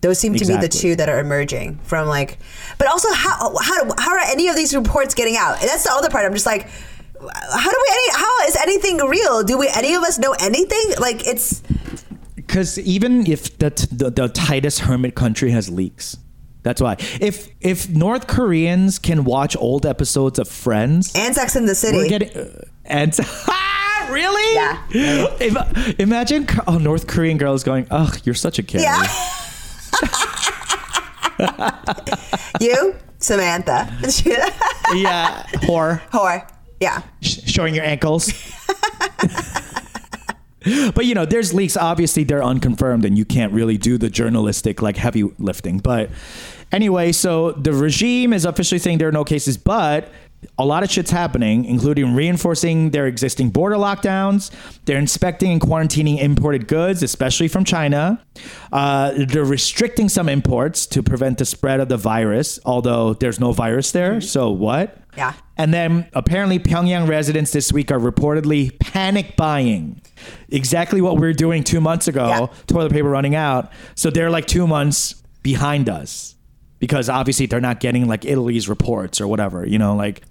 Those seem to be the two that are emerging from like, but also how how how are any of these reports getting out? And that's the other part. I'm just like, how do we any how is anything real? Do we any of us know anything? Like it's Because even if the, t- the the tightest hermit country has leaks, that's why. If if North Koreans can watch old episodes of Friends, and Sex in the City. we're getting uh, and really, Yeah. Im- imagine oh North Korean girls going, "Ugh, you're such a kid." yeah. you, Samantha. yeah, whore. Whore. Yeah. sh- showing your ankles. but you know, there's leaks. Obviously, they're unconfirmed, and you can't really do the journalistic like heavy lifting. But anyway, so the regime is officially saying there are no cases, but a lot of shit's happening, including reinforcing their existing border lockdowns. They're inspecting and quarantining imported goods, especially from China. Uh, they're restricting some imports to prevent the spread of the virus, although there's no virus there. So what? Yeah. And then apparently Pyongyang residents this week are reportedly panic buying. Exactly what we were doing two months ago, Yeah. toilet paper running out. So they're like two months behind us because obviously they're not getting like Italy's reports or whatever, you know, like,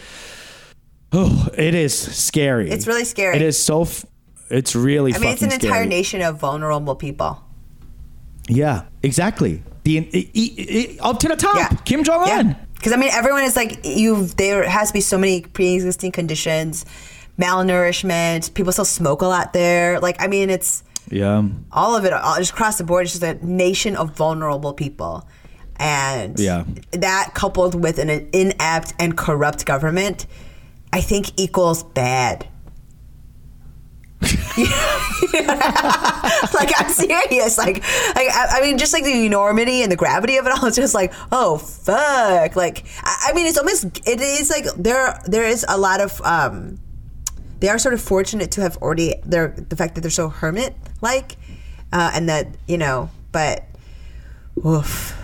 oh, it is scary. It's really scary. It is so, f- it's really I mean, it's an entire nation of vulnerable people. Yeah, exactly. The, i- i- i- up to the top, Kim Jong Un. Because I mean, everyone is like, you. There has to be so many pre-existing conditions, malnourishment. People still smoke a lot there. Like, I mean, it's Yeah. all of it, all, just across the board. It's just a nation of vulnerable people, and Yeah. that coupled with an inept and corrupt government, I think equals bad. like I'm serious. Like, like I, I mean, just like the enormity and the gravity of it all. It's just like, oh fuck. Like, I, I mean, it's almost. It is like there. There is a lot of. um They are sort of fortunate to have already. Their the fact that they're so hermit like, uh, and that you know, but. Oof.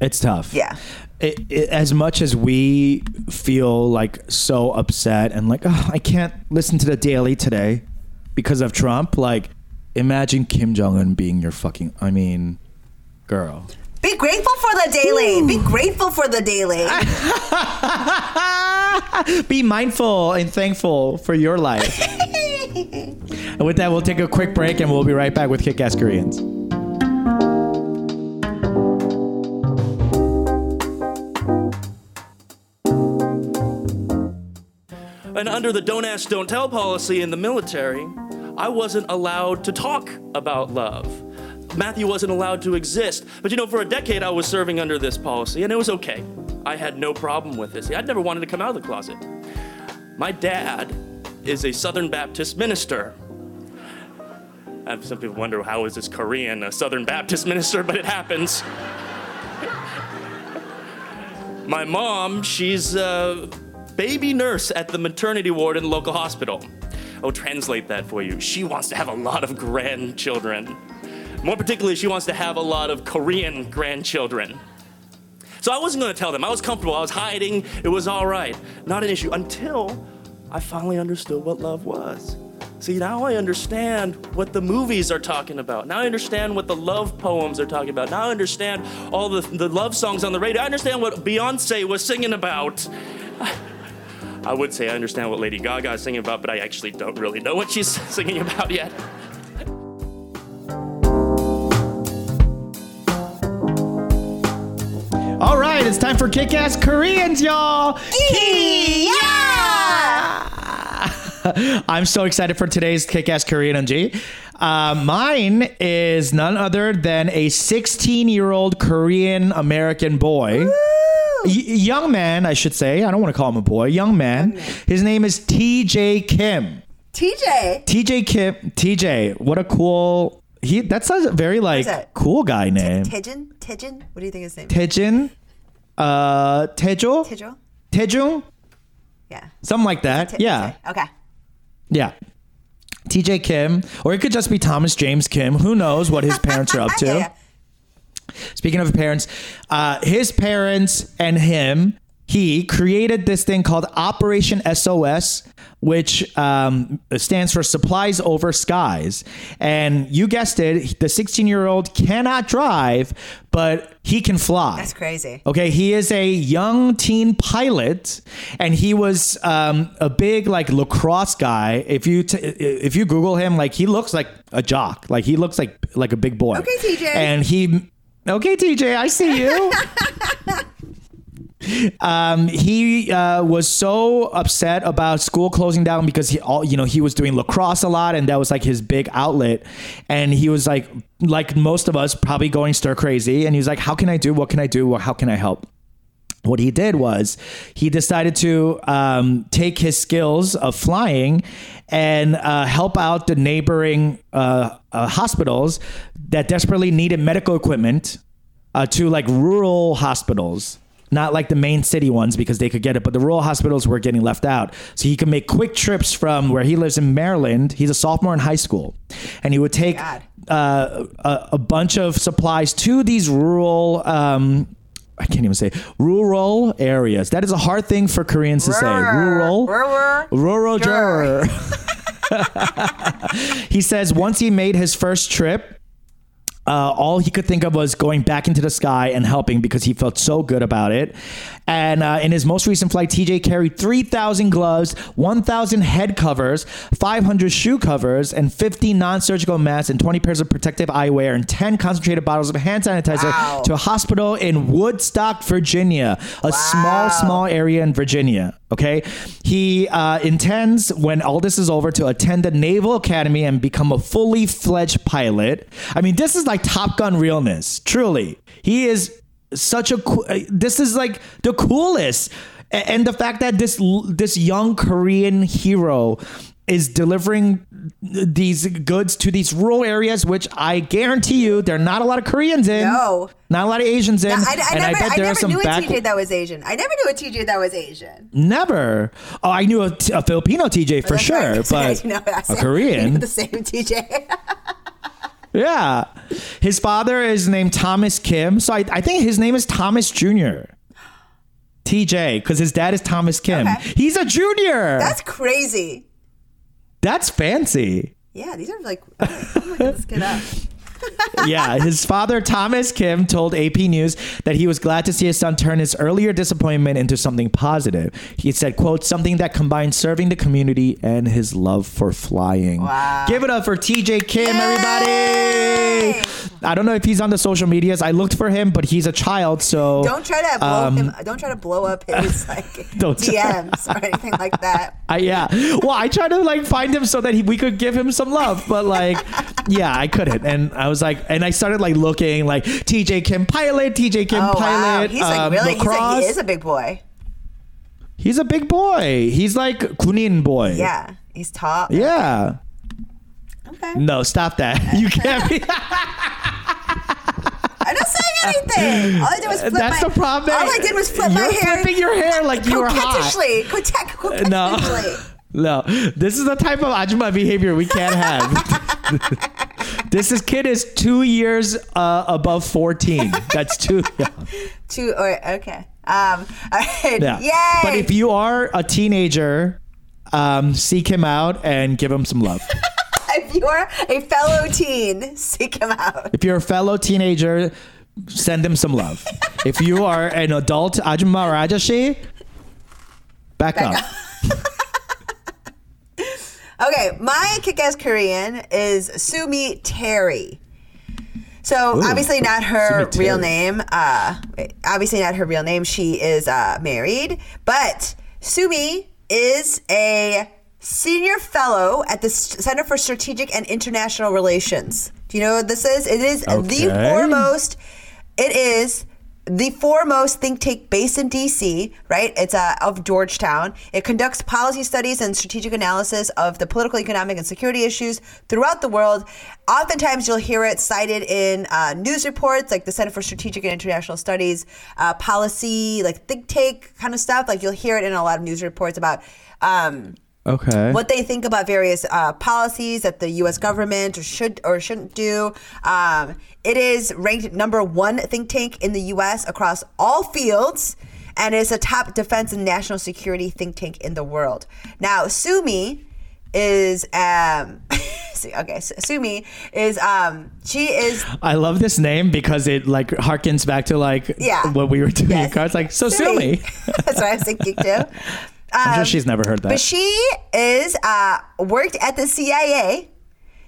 It's tough. Yeah. It, it, as much as we feel like so upset and like, oh, I can't listen to the daily today because of Trump, like, imagine Kim Jong un being your fucking. I mean, girl. Be grateful for the daily. Be grateful for the daily. Be mindful and thankful for your life. and with that, we'll take a quick break and we'll be right back with Kick Ass Koreans. And under the don't ask, don't tell policy in the military, I wasn't allowed to talk about love. Matthew wasn't allowed to exist. But you know, for a decade I was serving under this policy, and it was okay. I had no problem with this. I'd never wanted to come out of the closet. My dad is a Southern Baptist minister. Some people wonder how is this Korean a Southern Baptist minister, but it happens. My mom, she's a baby nurse at the maternity ward in the local hospital. I'll translate that for you. She wants to have a lot of grandchildren. More particularly, she wants to have a lot of Korean grandchildren. So I wasn't going to tell them. I was comfortable. I was hiding. It was all right. Not an issue until I finally understood what love was. See, now I understand what the movies are talking about. Now I understand what the love poems are talking about. Now I understand all the, the love songs on the radio. I understand what Beyonce was singing about. I would say I understand what Lady Gaga is singing about, but I actually don't really know what she's singing about yet. All right, it's time for Kick Ass Koreans, y'all. Yeah! I'm so excited for today's Kick Ass Korean NG. Uh, mine is none other than a 16 year old Korean American boy. Y- young man, I should say. I don't want to call him a boy. Young man. His name is TJ Kim. TJ. TJ Kim. TJ. What a cool. He. That's a very like that? cool guy name. Tejin? Tejin? What do you think his name is? Taejin. Uh, Taejo. Tejo? Taejung. Yeah. Something like that. Yeah. Okay. Yeah. TJ Kim, or it could just be Thomas James Kim. Who knows what his parents are up to? Yeah. Speaking of parents, uh, his parents and him, he created this thing called Operation SOS, which um, stands for Supplies Over Skies. And you guessed it, the 16 year old cannot drive, but he can fly. That's crazy. Okay, he is a young teen pilot, and he was um, a big like lacrosse guy. If you t- if you Google him, like he looks like a jock. Like he looks like like a big boy. Okay, TJ. And he, okay, TJ, I see you. um, he uh, was so upset about school closing down because he all you know he was doing lacrosse a lot and that was like his big outlet. And he was like like most of us probably going stir crazy. And he was like how can i do? What can i do? How can i help? What he did was he decided to um, take his skills of flying and uh, help out the neighboring uh, uh, hospitals that desperately needed medical equipment uh, to like rural hospitals not like the main city ones because they could get it, but the rural hospitals were getting left out. So he could make quick trips from where he lives in Maryland. He's a sophomore in high school, and he would take uh, a, a bunch of supplies to these rural. Um, I can't even say rural areas. That is a hard thing for Koreans to say. Rural, Rural. rural juror. he says once he made his first trip, uh, all he could think of was going back into the sky and helping because he felt so good about it. And uh, in his most recent flight, TJ carried 3,000 gloves, 1,000 head covers, 500 shoe covers, and 50 non surgical masks, and 20 pairs of protective eyewear, and 10 concentrated bottles of hand sanitizer Wow. to a hospital in Woodstock, Virginia, a small, small area in Virginia. Okay. He uh, intends, when all this is over, to attend the Naval Academy and become a fully fledged pilot. I mean, this is like Top Gun realness, truly. He is such a cool, uh, this is like the coolest. And the fact that this this young Korean hero is delivering these goods to these rural areas, which I guarantee you, there are not a lot of Koreans in. No. Not a lot of Asians in. I, I and never, I bet I there are never some knew a back. TJ that was Asian. I never knew a TJ that was Asian. Never. Oh, I knew a Filipino TJ for sure, right. but You know, I a Korean. The same TJ. Yeah. His father is named Thomas Kim. So I, I think his name is Thomas Jr. TJ, because his dad is Thomas Kim. Okay. He's a junior. That's crazy. That's fancy. Yeah, these are like, I'm this kid up. Yeah, his father, Thomas Kim, told AP News that he was glad to see his son turn his earlier disappointment into something positive. He said, quote, something that combines serving the community and his love for flying. Wow. Give it up for TJ Kim, Yay! everybody. I don't know if he's on the social medias. I looked for him, but he's a child, so Don't try to blow Um, him. Don't try to blow up his like DMs or anything like that. I, yeah. Well, I tried to like find him so that he, we could give him some love, but like, yeah, I couldn't. And I was like, and I started like looking like TJ Kim pilot, TJ Kim Oh wow, pilot. he's like um, really. He's like, he is a big boy. He's a big boy. He's like Kunin boy. Yeah, he's tall. Yeah. Okay. No, stop that. You can't be. I'm not saying anything. All I did was flip That's my. the problem. All I did was flip my hair. You're flipping your hair like you were hot. coquettishly. Coquet- No. No, this is the type of ajumma behavior we can't have. This is kid is two years uh, above 14. That's too young. Two or okay. Um, all right. Yeah. Yay! But if you are a teenager, um, seek him out and give him some love. if you're a fellow teen, seek him out. if you're a fellow teenager, send him some love. if you are an adult Ajumma or Ajashi, back, up. Okay, my kick-ass Korean is Sue Mi Terry. So Ooh, obviously not her real name. Uh, obviously not her real name. She is uh, married, but Sue Mi is a senior fellow at the Center for Strategic and International Relations. Do you know what this is? It is the foremost. It is the foremost think tank based in DC, right? It's uh, of Georgetown. It conducts policy studies and strategic analysis of the political, economic, and security issues throughout the world. Oftentimes, you'll hear it cited in uh, news reports like the Center for Strategic and International Studies, uh, policy, like think tank kind of stuff. Like you'll hear it in a lot of news reports about. Um, Okay. what they think about various uh, policies that the U.S. government should or shouldn't do. Um, it is ranked number one think tank in the U.S. across all fields, and is a top defense and national security think tank in the world. Now, Sue Mi is um, see, okay. so Sue Mi is um, she is I love this name because it like harkens back to like Yeah. what we were doing in Yes. cards. Like, so sue me. That's what I was thinking too. I'm sure Um, she's never heard that. But she is uh, worked at the CIA,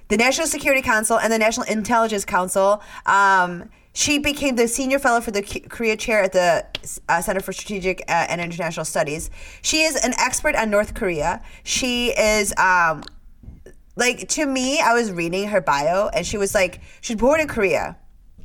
the National Security Council, and the National Intelligence Council. Um, she became the senior fellow for the Korea chair at the uh, Center for Strategic uh, and International Studies. She is an expert on North Korea. She is. Um, like to me, I was reading her bio, and she was like, she's born in Korea,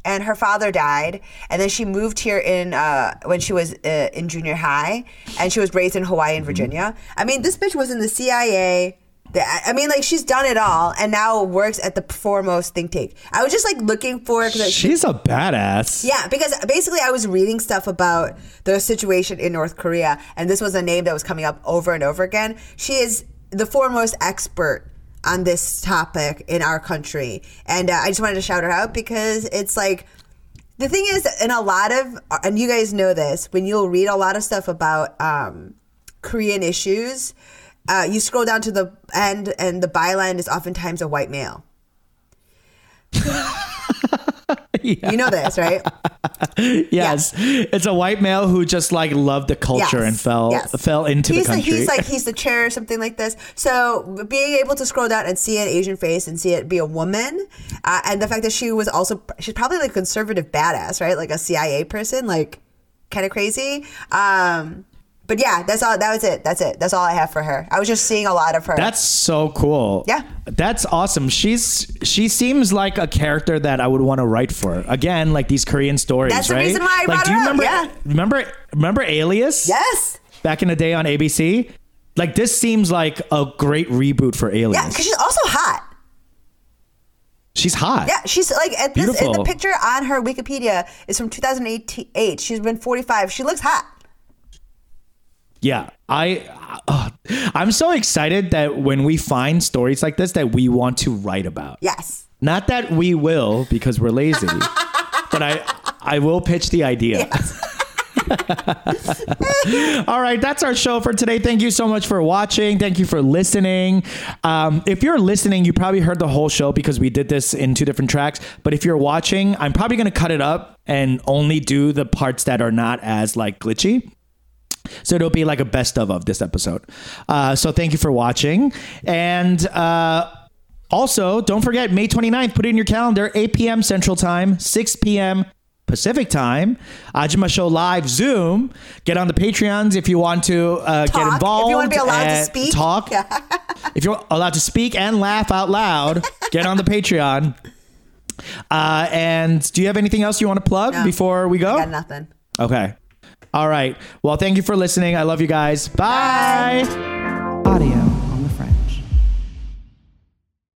and her father died, and then she moved here in uh, when she was uh, in junior high, and she was raised in Hawaii and Virginia. I mean, this bitch was in the CIA. The, I mean, like she's done it all, and now works at the foremost think tank. I was just like looking for because She's a badass. yeah, because basically I was reading stuff about the situation in North Korea, and this was a name that was coming up over and over again. She is the foremost expert on this topic in our country, and uh, I just wanted to shout her out because it's like the thing is, in a lot of, and you guys know this, when you'll read a lot of stuff about um, Korean issues, uh, you scroll down to the end, and the byline is oftentimes a white male. You know this, right? Yes, it's a white male who just like loved the culture Yes, and fell yes. fell into he's the country. he's like he's the chair or something like this. So being able to scroll down and see an Asian face and see it be a woman, uh, and the fact that she was also she's probably like a conservative badass, right? Like a CIA person, like kind of crazy. Um, but yeah, that's all. That was it. That's it. That's all I have for her. I was just seeing a lot of her. That's so cool. Yeah. That's awesome. She's she seems like a character that I would want to write for. Again, like these Korean stories, That's the right? reason why I like, brought do you up, remember yeah. remember remember Alias? yes. Back in the day on ABC? Like this seems like a great reboot for Alias. Yeah, because she's also hot. she's hot. Yeah, she's like at this in the picture on her Wikipedia is from 2008. She's been 45. She looks hot. Yeah, I uh, I'm so excited that when we find stories like this that we want to write about. Yes. Not that we will because we're lazy, but I I will pitch the idea. All right, that's our show for today. Thank you so much for watching. Thank you for listening. Um, if you're listening, you probably heard the whole show because we did this in two different tracks. But if you're watching, I'm probably going to cut it up and only do the parts that are not as like glitchy. So it'll be like a best of of this episode. Uh, so thank you for watching. And uh, also, don't forget May 29th, put it in your calendar, 8 p.m. Central Time, 6 p.m. Pacific Time. Ajumma Show Live Zoom. Get on the Patreons if you want to uh, get involved. If you wanna be allowed to speak. Talk. if you're allowed to speak and laugh out loud, get on the Patreon. Uh, and do you have anything else you want to plug No. before we go? Got nothing. Okay. All right. Well, thank you for listening. I love you guys. Bye. Audio.